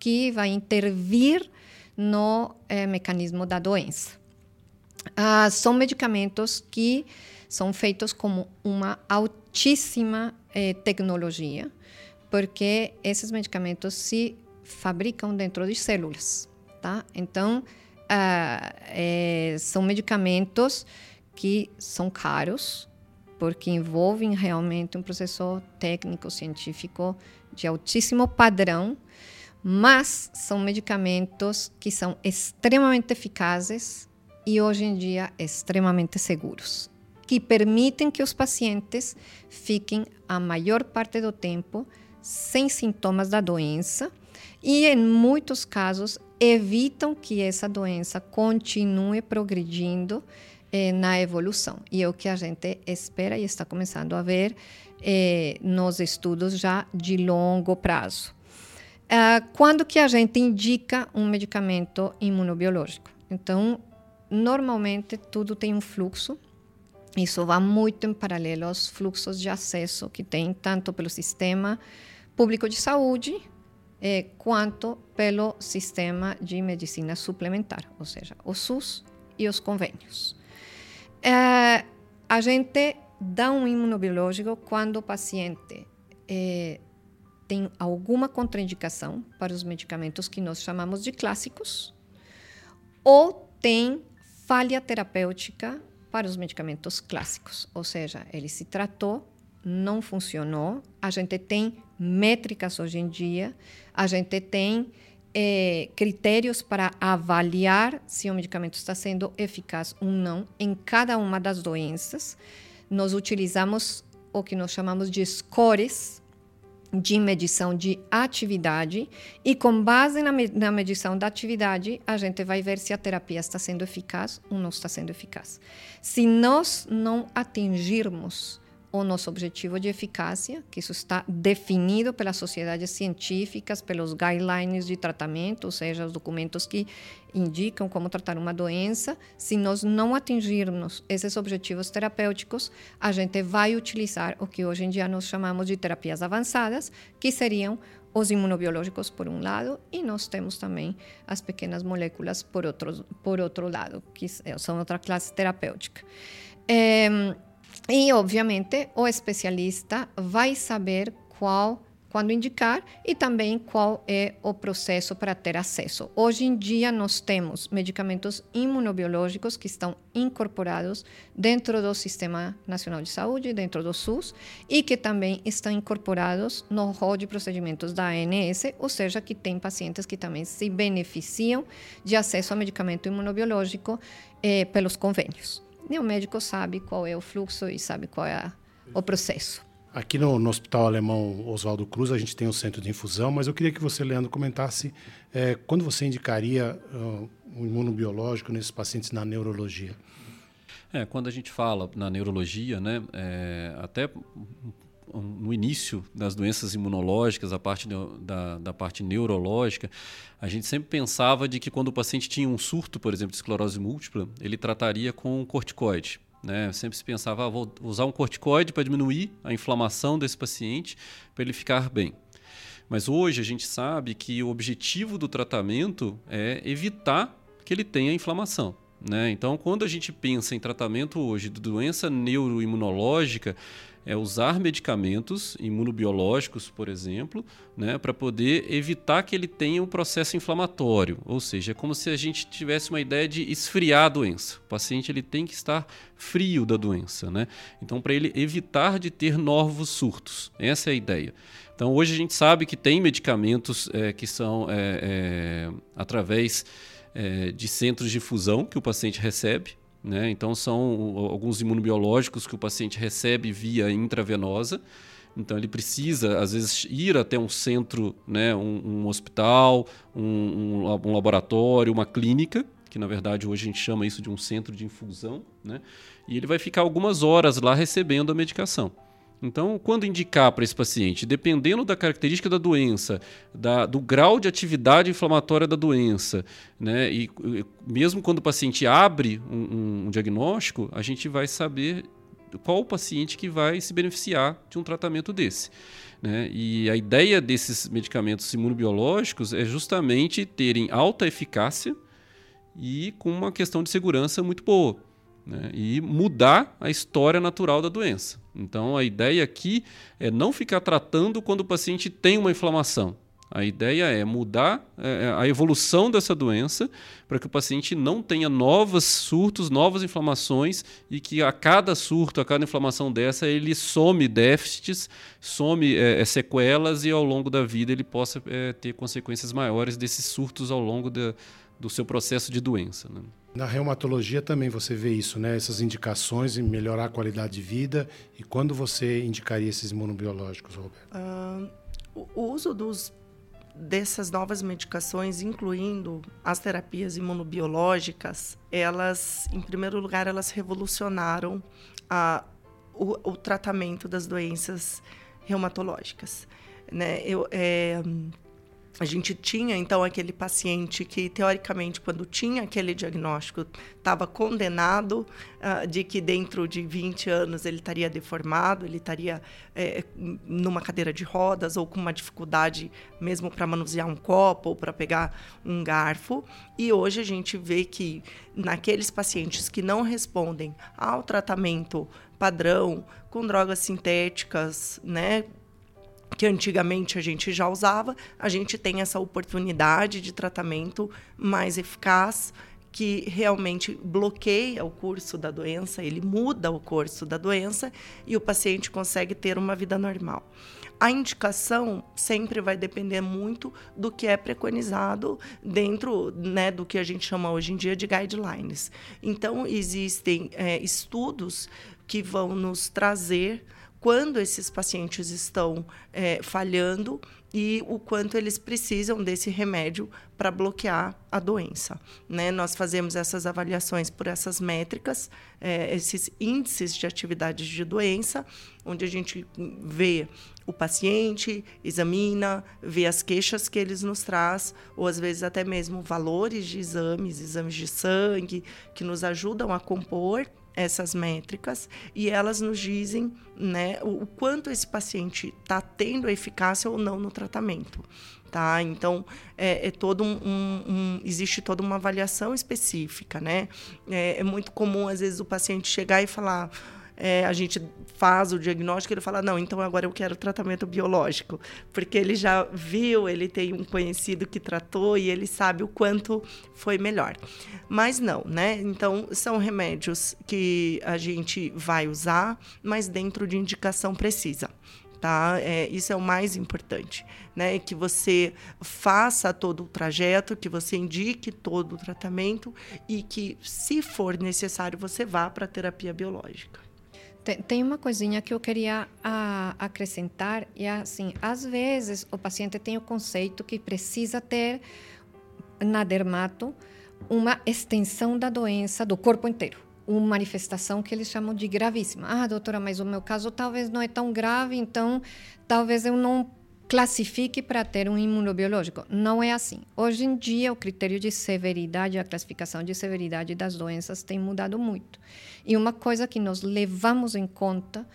que vai intervir no eh, mecanismo da doença. Ah, são medicamentos que são feitos com uma altíssima eh, tecnologia, porque esses medicamentos se fabricam dentro de células, tá? Então, ah, eh, são medicamentos que são caros, porque envolvem realmente um processo técnico, científico de altíssimo padrão, mas são medicamentos que são extremamente eficazes e hoje em dia extremamente seguros, que permitem que os pacientes fiquem a maior parte do tempo sem sintomas da doença e, em muitos casos, evitam que essa doença continue progredindo eh, na evolução. E é o que a gente espera e está começando a ver eh, nos estudos já de longo prazo. Uh, quando que a gente indica um medicamento imunobiológico? Então, normalmente tudo tem um fluxo. Isso vai muito em paralelo aos fluxos de acesso que tem tanto pelo sistema público de saúde eh, quanto pelo sistema de medicina suplementar, ou seja, o SUS e os convênios. É, a gente dá um imunobiológico quando o paciente é, tem alguma contraindicação para os medicamentos que nós chamamos de clássicos, ou tem falha terapêutica para os medicamentos clássicos, ou seja, ele se tratou, não funcionou. A gente tem métricas hoje em dia, a gente tem é, critérios para avaliar se o medicamento está sendo eficaz ou não em cada uma das doenças. nós utilizamos o que nós chamamos de scores de medição de atividade e com base na, na, medição da atividade a gente vai ver se a terapia está sendo eficaz ou não está sendo eficaz. Se nós não atingirmos o nosso objetivo de eficácia, que isso está definido pelas sociedades científicas, pelos guidelines de tratamento, ou seja, os documentos que indicam como tratar uma doença. Se nós não atingirmos esses objetivos terapêuticos, a gente vai utilizar o que hoje em dia nós chamamos de terapias avançadas, que seriam os imunobiológicos por um lado e nós temos também as pequenas moléculas por outro, por outro lado, que são outra classe terapêutica. É, e, obviamente, o especialista vai saber qual, quando indicar e também qual é o processo para ter acesso. Hoje em dia, nós temos medicamentos imunobiológicos que estão incorporados dentro do Sistema Nacional de Saúde, dentro do SUS, e que também estão incorporados no rol de procedimentos da ANS, ou seja, que tem pacientes que também se beneficiam de acesso a medicamento imunobiológico eh, pelos convênios nem o médico sabe qual é o fluxo e sabe qual é a, o processo. Aqui no, no, Hospital Alemão Oswaldo Cruz, a gente tem um centro de infusão, mas eu queria que você, Leandro, comentasse é, quando você indicaria uh, um imunobiológico nesses pacientes na neurologia. É, quando a gente fala na neurologia, né, é, até no início das doenças imunológicas, a parte da, da parte neurológica, a gente sempre pensava de que quando o paciente tinha um surto, por exemplo, de esclerose múltipla, ele trataria com corticoide. Né? Sempre se pensava, ah, vou usar um corticoide para diminuir a inflamação desse paciente, para ele ficar bem. Mas hoje a gente sabe que o objetivo do tratamento é evitar que ele tenha inflamação. Né? Então, quando a gente pensa em tratamento hoje de doença neuroimunológica, é usar medicamentos imunobiológicos, por exemplo, né, para poder evitar que ele tenha um processo inflamatório. Ou seja, é como se a gente tivesse uma ideia de esfriar a doença. O paciente ele tem que estar frio da doença. Né? Então, para ele evitar de ter novos surtos. Essa é a ideia. Então, hoje a gente sabe que tem medicamentos é, que são é, é, através é, de centros de fusão que o paciente recebe. Né? Então, são alguns imunobiológicos que o paciente recebe via intravenosa. Então, ele precisa, às vezes, ir até um centro, né? um, um hospital, um, um, um, laboratório, uma clínica, que na verdade hoje a gente chama isso de um centro de infusão. Né? E ele vai ficar algumas horas lá recebendo a medicação. Então, quando indicar para esse paciente, dependendo da característica da doença, da, do grau de atividade inflamatória da doença, né, e, e mesmo quando o paciente abre um, um, diagnóstico, a gente vai saber qual o paciente que vai se beneficiar de um tratamento desse. Né? E a ideia desses medicamentos imunobiológicos é justamente terem alta eficácia e com uma questão de segurança muito boa né, e mudar a história natural da doença. Então, a ideia aqui é não ficar tratando quando o paciente tem uma inflamação. A ideia é mudar é, a evolução dessa doença para que o paciente não tenha novos surtos, novas inflamações e que a cada surto, a cada inflamação dessa, ele some déficits, some é, é sequelas e ao longo da vida ele possa é, ter consequências maiores desses surtos ao longo do seu processo de doença. Né? Na reumatologia também você vê isso, né? Essas indicações em melhorar a qualidade de vida. E quando você indicaria esses imunobiológicos, Roberto? Uh, o uso dos, dessas novas medicações, incluindo as terapias imunobiológicas, elas, em primeiro lugar, elas revolucionaram a, o, o tratamento das doenças reumatológicas. Né? Eu, é, a gente tinha então aquele paciente que teoricamente quando tinha aquele diagnóstico estava condenado uh, de que dentro de 20 anos ele estaria deformado, ele estaria é, numa cadeira de rodas ou com uma dificuldade mesmo para manusear um copo ou para pegar um garfo. E hoje a gente vê que naqueles pacientes que não respondem ao tratamento padrão com drogas sintéticas, né, que antigamente a gente já usava, a gente tem essa oportunidade de tratamento mais eficaz que realmente bloqueia o curso da doença, ele muda o curso da doença e o paciente consegue ter uma vida normal. A indicação sempre vai depender muito do que é preconizado dentro né, do que a gente chama hoje em dia de guidelines. Então, existem é, estudos que vão nos trazer quando esses pacientes estão é, falhando e o quanto eles precisam desse remédio para bloquear a doença. Né? Nós fazemos essas avaliações por essas métricas, é, esses índices de atividade de doença, onde a gente vê o paciente, examina, vê as queixas que eles nos traz, ou às vezes até mesmo valores de exames, exames de sangue, que nos ajudam a compor essas métricas e elas nos dizem né, o, quanto esse paciente está tendo eficácia ou não no tratamento. Tá? Então, é, é todo um, um, um, existe toda uma avaliação específica. Né? É, é muito comum, às vezes, o paciente chegar e falar é, a gente faz o diagnóstico, ele fala, não, então agora eu quero tratamento biológico, porque ele já viu, ele tem um conhecido que tratou e ele sabe o quanto foi melhor. Mas não, né? Então, são remédios que a gente vai usar, mas dentro de indicação precisa. Tá? É, isso é o mais importante, né? Que você faça todo o trajeto, que você indique todo o tratamento e que, se for necessário, você vá para a terapia biológica. Tem, tem uma coisinha que eu queria a, acrescentar, e é assim, às vezes o paciente tem o conceito que precisa ter na dermato uma extensão da doença do corpo inteiro uma manifestação que eles chamam de gravíssima. Ah, doutora, mas o meu caso talvez não é tão grave, então talvez eu não classifique para ter um imunobiológico. Não é assim. Hoje em dia, o critério de severidade, a classificação de severidade das doenças tem mudado muito. E uma coisa que nós levamos em conta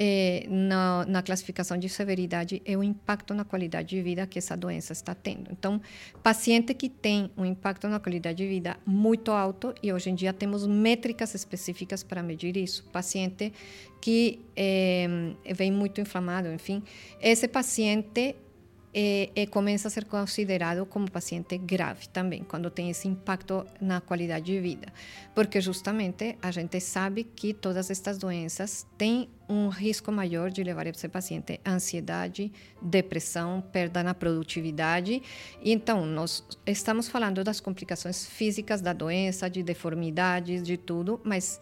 é, na, na, classificação de severidade é o impacto na qualidade de vida que essa doença está tendo. Então, paciente que tem um impacto na qualidade de vida muito alto, e hoje em dia temos métricas específicas para medir isso. Paciente que é, vem muito inflamado, enfim, esse paciente começa a ser considerado como paciente grave também, quando tem esse impacto na qualidade de vida. Porque justamente a gente sabe que todas estas doenças têm um risco maior de levar esse paciente a ansiedade, depressão, perda na produtividade. Então, nós estamos falando das complicações físicas da doença, de deformidades, de tudo, mas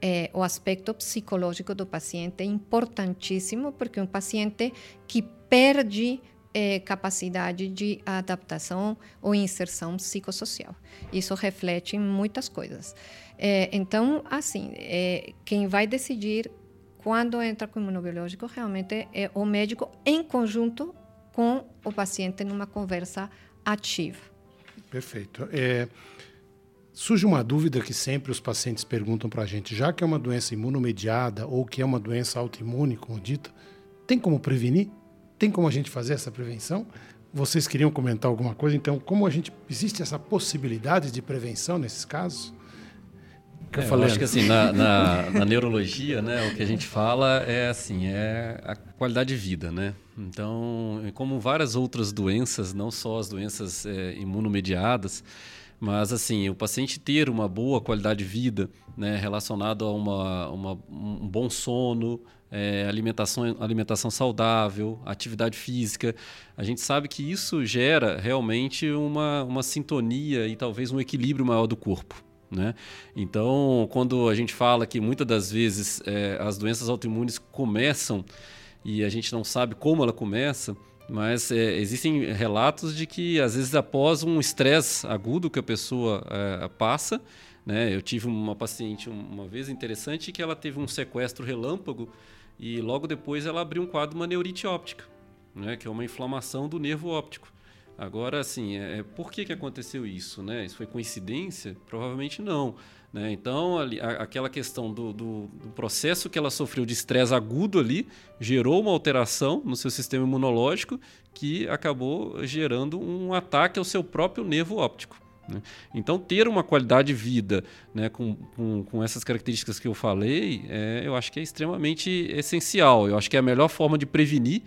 é, o aspecto psicológico do paciente é importantíssimo, porque um paciente que perde é, capacidade de adaptação ou inserção psicossocial. Isso reflete em muitas coisas. É, então, assim, é, quem vai decidir quando entra com imunobiológico realmente é o médico em conjunto com o paciente numa conversa ativa. Perfeito. É, surge uma dúvida que sempre os pacientes perguntam para a gente: já que é uma doença imunomediada ou que é uma doença autoimune, como dita, tem como prevenir? Tem como a gente fazer essa prevenção? Vocês queriam comentar alguma coisa? Então, como a gente existe essa possibilidade de prevenção nesses casos? Que eu, é, falei eu acho que assim na, na, na, neurologia, né, o que a gente fala é assim é a qualidade de vida, né? Então, como várias outras doenças, não só as doenças é, imunomediadas, mas, assim, o paciente ter uma boa qualidade de vida, né, relacionado a uma, uma um bom sono, é, alimentação, alimentação saudável, atividade física, a gente sabe que isso gera realmente uma, uma sintonia e talvez um equilíbrio maior do corpo. Né? Então, quando a gente fala que muitas das vezes é, as doenças autoimunes começam e a gente não sabe como ela começa, mas é, existem relatos de que, às vezes, após um estresse agudo que a pessoa é, passa, né? eu tive uma paciente uma vez interessante que ela teve um sequestro relâmpago e logo depois ela abriu um quadro de uma neurite óptica, né? que é uma inflamação do nervo óptico. Agora, assim, é, é, por que, que aconteceu isso? Né? Isso foi coincidência? Provavelmente não. Né? Então, a, aquela questão do, do, do, processo que ela sofreu de estresse agudo ali gerou uma alteração no seu sistema imunológico que acabou gerando um ataque ao seu próprio nervo óptico. Né? Então, ter uma qualidade de vida né, com, com, com, essas características que eu falei, é, eu acho que é extremamente essencial. Eu acho que é a melhor forma de prevenir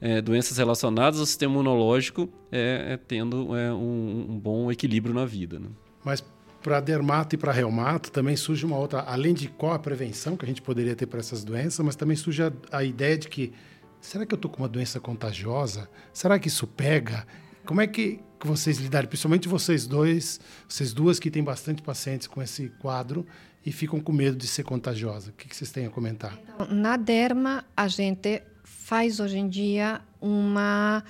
é, doenças relacionadas ao sistema imunológico é, é tendo é, um, um, bom equilíbrio na vida. Né? Mas para dermato e para reumato também surge uma outra, além de qual a prevenção que a gente poderia ter para essas doenças, mas também surge a, a ideia de que será que eu estou com uma doença contagiosa? Será que isso pega? Como é que, vocês lidaram, principalmente vocês dois, vocês duas que têm bastante pacientes com esse quadro e ficam com medo de ser contagiosa. O que, vocês têm a comentar? Então, na Derma, a gente faz hoje em dia uma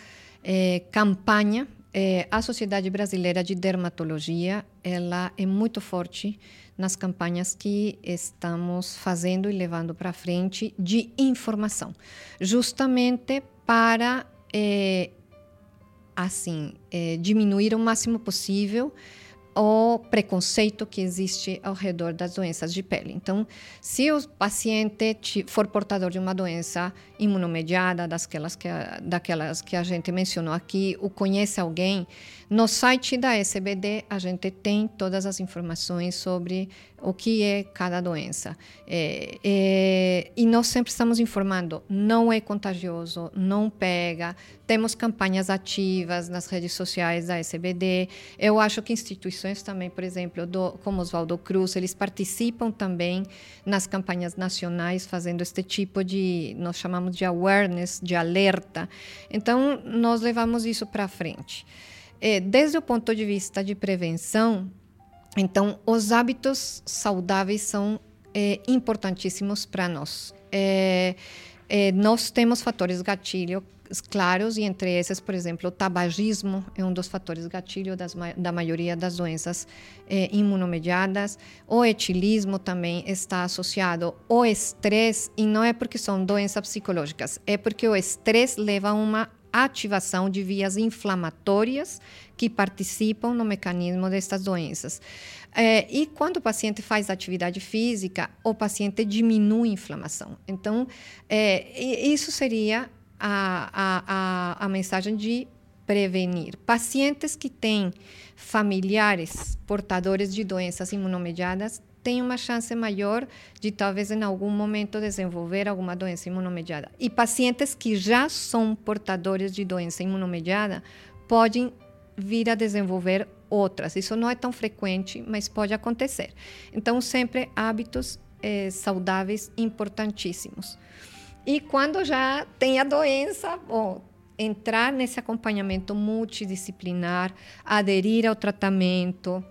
é, campanha. É, a Sociedade Brasileira de Dermatologia ela é muito forte nas campanhas que estamos fazendo e levando para frente de informação, justamente para é, assim é, diminuir o máximo possível o preconceito que existe ao redor das doenças de pele. Então, se o paciente for portador de uma doença imunomediada, daquelas que, daquelas que a gente mencionou aqui, ou conhece alguém, no site da SBD a gente tem todas as informações sobre o que é cada doença. É, é, e nós sempre estamos informando: não é contagioso, não pega. Temos campanhas ativas nas redes sociais da SBD. Eu acho que instituições também, por exemplo, do, como Oswaldo Cruz, eles participam também nas campanhas nacionais, fazendo este tipo de, nós chamamos de awareness, de alerta. Então, nós levamos isso para frente. É, desde o ponto de vista de prevenção, então, os hábitos saudáveis são é, importantíssimos para nós. É, é, nós temos fatores gatilho claros e entre esses, por exemplo, o tabagismo é um dos fatores gatilho das, da maioria das doenças é, imunomediadas. O etilismo também está associado ao estresse e não é porque são doenças psicológicas, é porque o estresse leva a uma ativação de vias inflamatórias que participam no mecanismo destas doenças. É, e quando o paciente faz atividade física, o paciente diminui a inflamação. Então, é, isso seria a, a, a, a mensagem de prevenir. Pacientes que têm familiares portadores de doenças imunomediadas têm uma chance maior de talvez em algum momento desenvolver alguma doença imunomediada. E pacientes que já são portadores de doença imunomediada podem vir a desenvolver outras. Isso não é tão frequente, mas pode acontecer. Então, sempre hábitos eh, saudáveis importantíssimos. E quando já tem a doença, bom, entrar nesse acompanhamento multidisciplinar, aderir ao tratamento,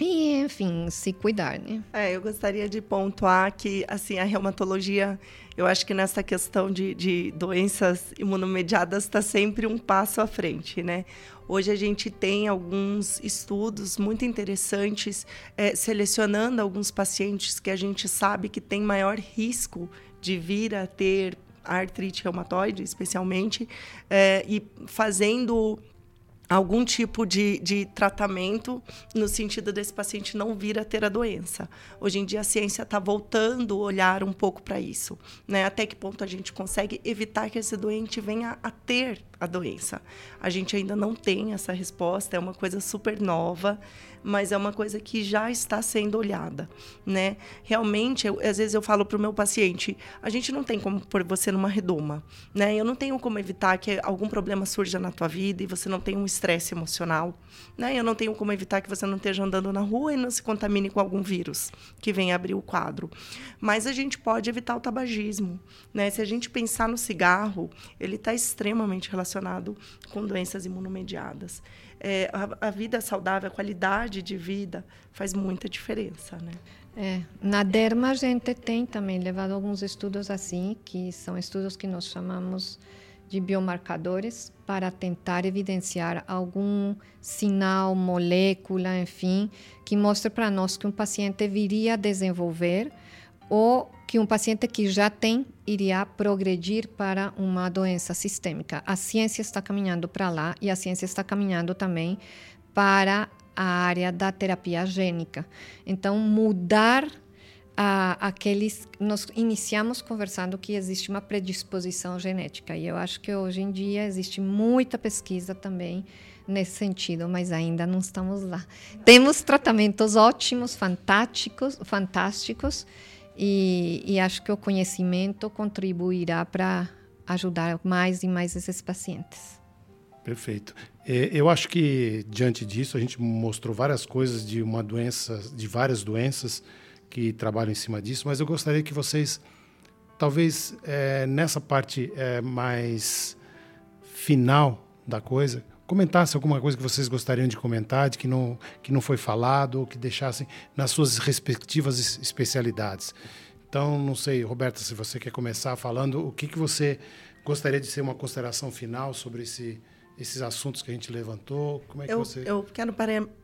e, enfim, se cuidar, né? É, eu gostaria de pontuar que, assim, a reumatologia, eu acho que nessa questão de, de doenças imunomediadas está sempre um passo à frente, né? Hoje a gente tem alguns estudos muito interessantes é, selecionando alguns pacientes que a gente sabe que tem maior risco de vir a ter artrite reumatoide, especialmente, é, e fazendo algum tipo de, de tratamento no sentido desse paciente não vir a ter a doença. Hoje em dia a ciência está voltando a olhar um pouco para isso, né? Até que ponto a gente consegue evitar que esse doente venha a ter a doença? A gente ainda não tem essa resposta, é uma coisa super nova mas é uma coisa que já está sendo olhada, né? Realmente, eu, às vezes eu falo para o meu paciente, a gente não tem como pôr você numa redoma, né? Eu não tenho como evitar que algum problema surja na tua vida e você não tenha um estresse emocional, né? Eu não tenho como evitar que você não esteja andando na rua e não se contamine com algum vírus que venha abrir o quadro. Mas a gente pode evitar o tabagismo, né? Se a gente pensar no cigarro, ele está extremamente relacionado com doenças imunomediadas é, a, a, vida saudável, a qualidade de vida faz muita diferença, né? É, na derma a gente tem também levado alguns estudos assim, que são estudos que nós chamamos de biomarcadores para tentar evidenciar algum sinal, molécula, enfim, que mostre para nós que um paciente viria a desenvolver ou que um paciente que já tem iria progredir para uma doença sistêmica. A ciência está caminhando para lá e a ciência está caminhando também para a área da terapia gênica. Então, mudar a, aqueles. Nós iniciamos conversando que existe uma predisposição genética, e eu acho que hoje em dia existe muita pesquisa também nesse sentido, mas ainda não estamos lá. Temos tratamentos ótimos, fantásticos, fantásticos e, e acho que o conhecimento contribuirá para ajudar mais e mais esses pacientes. Perfeito. É, eu acho que diante disso a gente mostrou várias coisas de uma doença, de várias doenças que trabalham em cima disso, mas eu gostaria que vocês, talvez é, nessa parte é, mais final da coisa, comentasse alguma coisa que vocês gostariam de comentar, de que não, que não foi falado, ou que deixassem nas suas respectivas especialidades. Então, não sei, Roberta, se você quer começar falando, o que, que você gostaria de ser uma consideração final sobre esse, esses assuntos que a gente levantou? Como é que eu, você... Eu quero,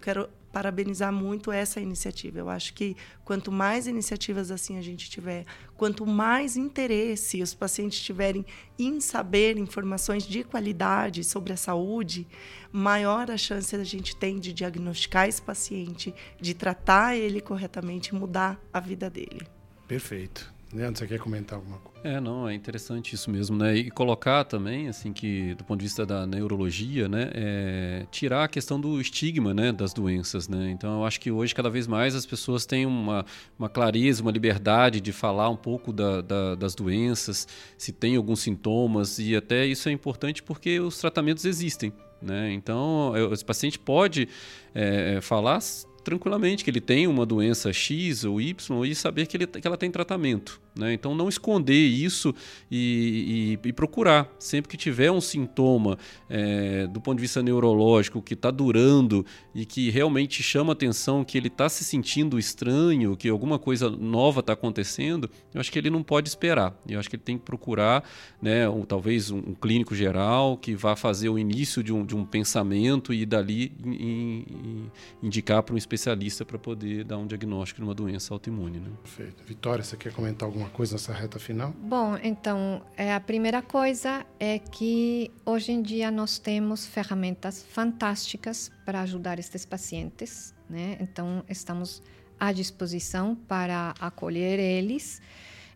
quero parabenizar muito essa iniciativa. Eu acho que quanto mais iniciativas assim a gente tiver, quanto mais interesse os pacientes tiverem em saber informações de qualidade sobre a saúde, maior a chance a gente tem de diagnosticar esse paciente, de tratar ele corretamente e mudar a vida dele. Perfeito. Leandro, você quer comentar alguma coisa? É, não, é interessante isso mesmo, né? E colocar também, assim, que do ponto de vista da neurologia, né, é, tirar a questão do estigma, né, das doenças, né? Então, eu acho que hoje cada vez mais as pessoas têm uma, uma clareza, uma liberdade de falar um pouco da, da, das doenças, se tem alguns sintomas e até isso é importante porque os tratamentos existem, né? Então, esse paciente pode é, falar tranquilamente que ele tem uma doença X ou Y e saber que, ele, que ela tem tratamento. Né? Então, não esconder isso e, e, e, procurar. Sempre que tiver um sintoma é, do ponto de vista neurológico que está durando e que realmente chama atenção, que ele está se sentindo estranho, que alguma coisa nova está acontecendo, eu acho que ele não pode esperar. Eu acho que ele tem que procurar, né, talvez um, um, clínico geral que vá fazer o início de um, de um pensamento e dali in, in, indicar para um especialista para poder dar um diagnóstico de uma doença autoimune. Né? Perfeito. Vitória, você quer comentar alguma alguma coisa nessa reta final? Bom, então, é, a primeira coisa é que hoje em dia nós temos ferramentas fantásticas para ajudar estes pacientes, né? Então, estamos à disposição para acolher eles.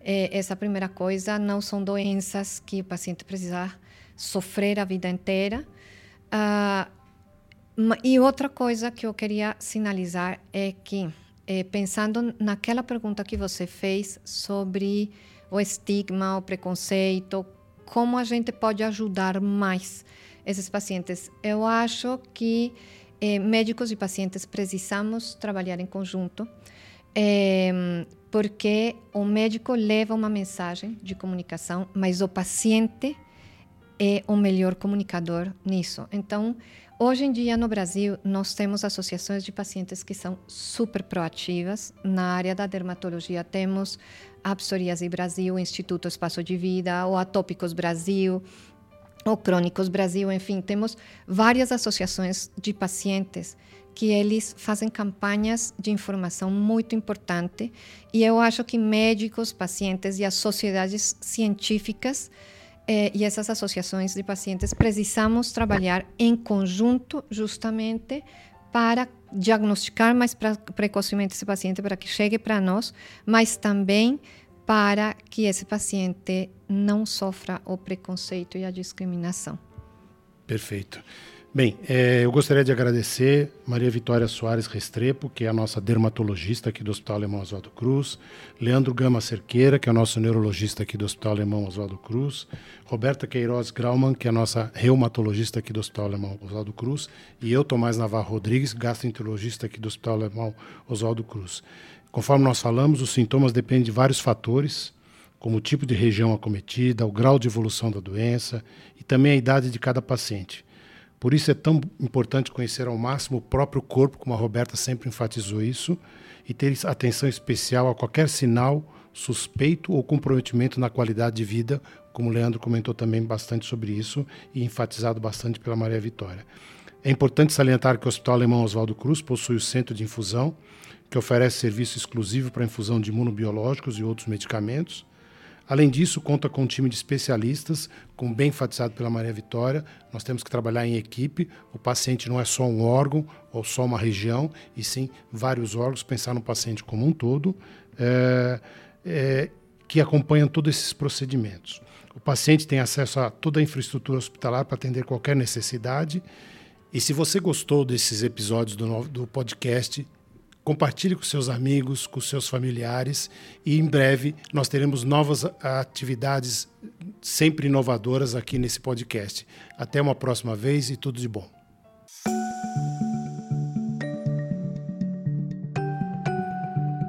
É, essa primeira coisa, não são doenças que o paciente precisa sofrer a vida inteira. Uh, e outra coisa que eu queria sinalizar é que é, pensando naquela pergunta que você fez sobre o estigma, o preconceito, como a gente pode ajudar mais esses pacientes. Eu acho que é, médicos e pacientes precisamos trabalhar em conjunto, é, porque o médico leva uma mensagem de comunicação, mas o paciente é o melhor comunicador nisso. Então, Hoje em dia, no Brasil, nós temos associações de pacientes que são super proativas. Na área da dermatologia, temos a Psoríase Brasil, Instituto Espaço de Vida, o Atópicos Brasil, o Crônicos Brasil, enfim, temos várias associações de pacientes que eles fazem campanhas de informação muito importante e eu acho que médicos, pacientes e as sociedades científicas eh, e essas associações de pacientes precisamos trabalhar em conjunto justamente para diagnosticar mais precocemente esse paciente para que chegue para nós, mas também para que esse paciente não sofra o preconceito e a discriminação. Perfeito. Bem, é, eu gostaria de agradecer Maria Vitória Soares Restrepo, que é a nossa dermatologista aqui do Hospital Alemão Oswaldo Cruz, Leandro Gama Cerqueira, que é o nosso neurologista aqui do Hospital Alemão Oswaldo Cruz, Roberta Queiroz Grauman, que é a nossa reumatologista aqui do Hospital Alemão Oswaldo Cruz, e eu, Tomás Navarro Rodrigues, gastroenterologista aqui do Hospital Alemão Oswaldo Cruz. Conforme nós falamos, os sintomas dependem de vários fatores, como o tipo de região acometida, o grau de evolução da doença e também a idade de cada paciente. Por isso é tão importante conhecer ao máximo o próprio corpo, como a Roberta sempre enfatizou isso, e ter atenção especial a qualquer sinal suspeito ou comprometimento na qualidade de vida, como o Leandro comentou também bastante sobre isso e enfatizado bastante pela Maria Vitória. É importante salientar que o Hospital Alemão Oswaldo Cruz possui o centro de infusão, que oferece serviço exclusivo para infusão de imunobiológicos e outros medicamentos, Além disso, conta com um time de especialistas, como bem enfatizado pela Maria Vitória, nós temos que trabalhar em equipe. O paciente não é só um órgão ou só uma região, e sim vários órgãos, pensar no paciente como um todo, é, é, que acompanham todos esses procedimentos. O paciente tem acesso a toda a infraestrutura hospitalar para atender qualquer necessidade. E se você gostou desses episódios do, do podcast, compartilhe com seus amigos, com seus familiares e em breve nós teremos novas atividades sempre inovadoras aqui nesse podcast. Até uma próxima vez e tudo de bom.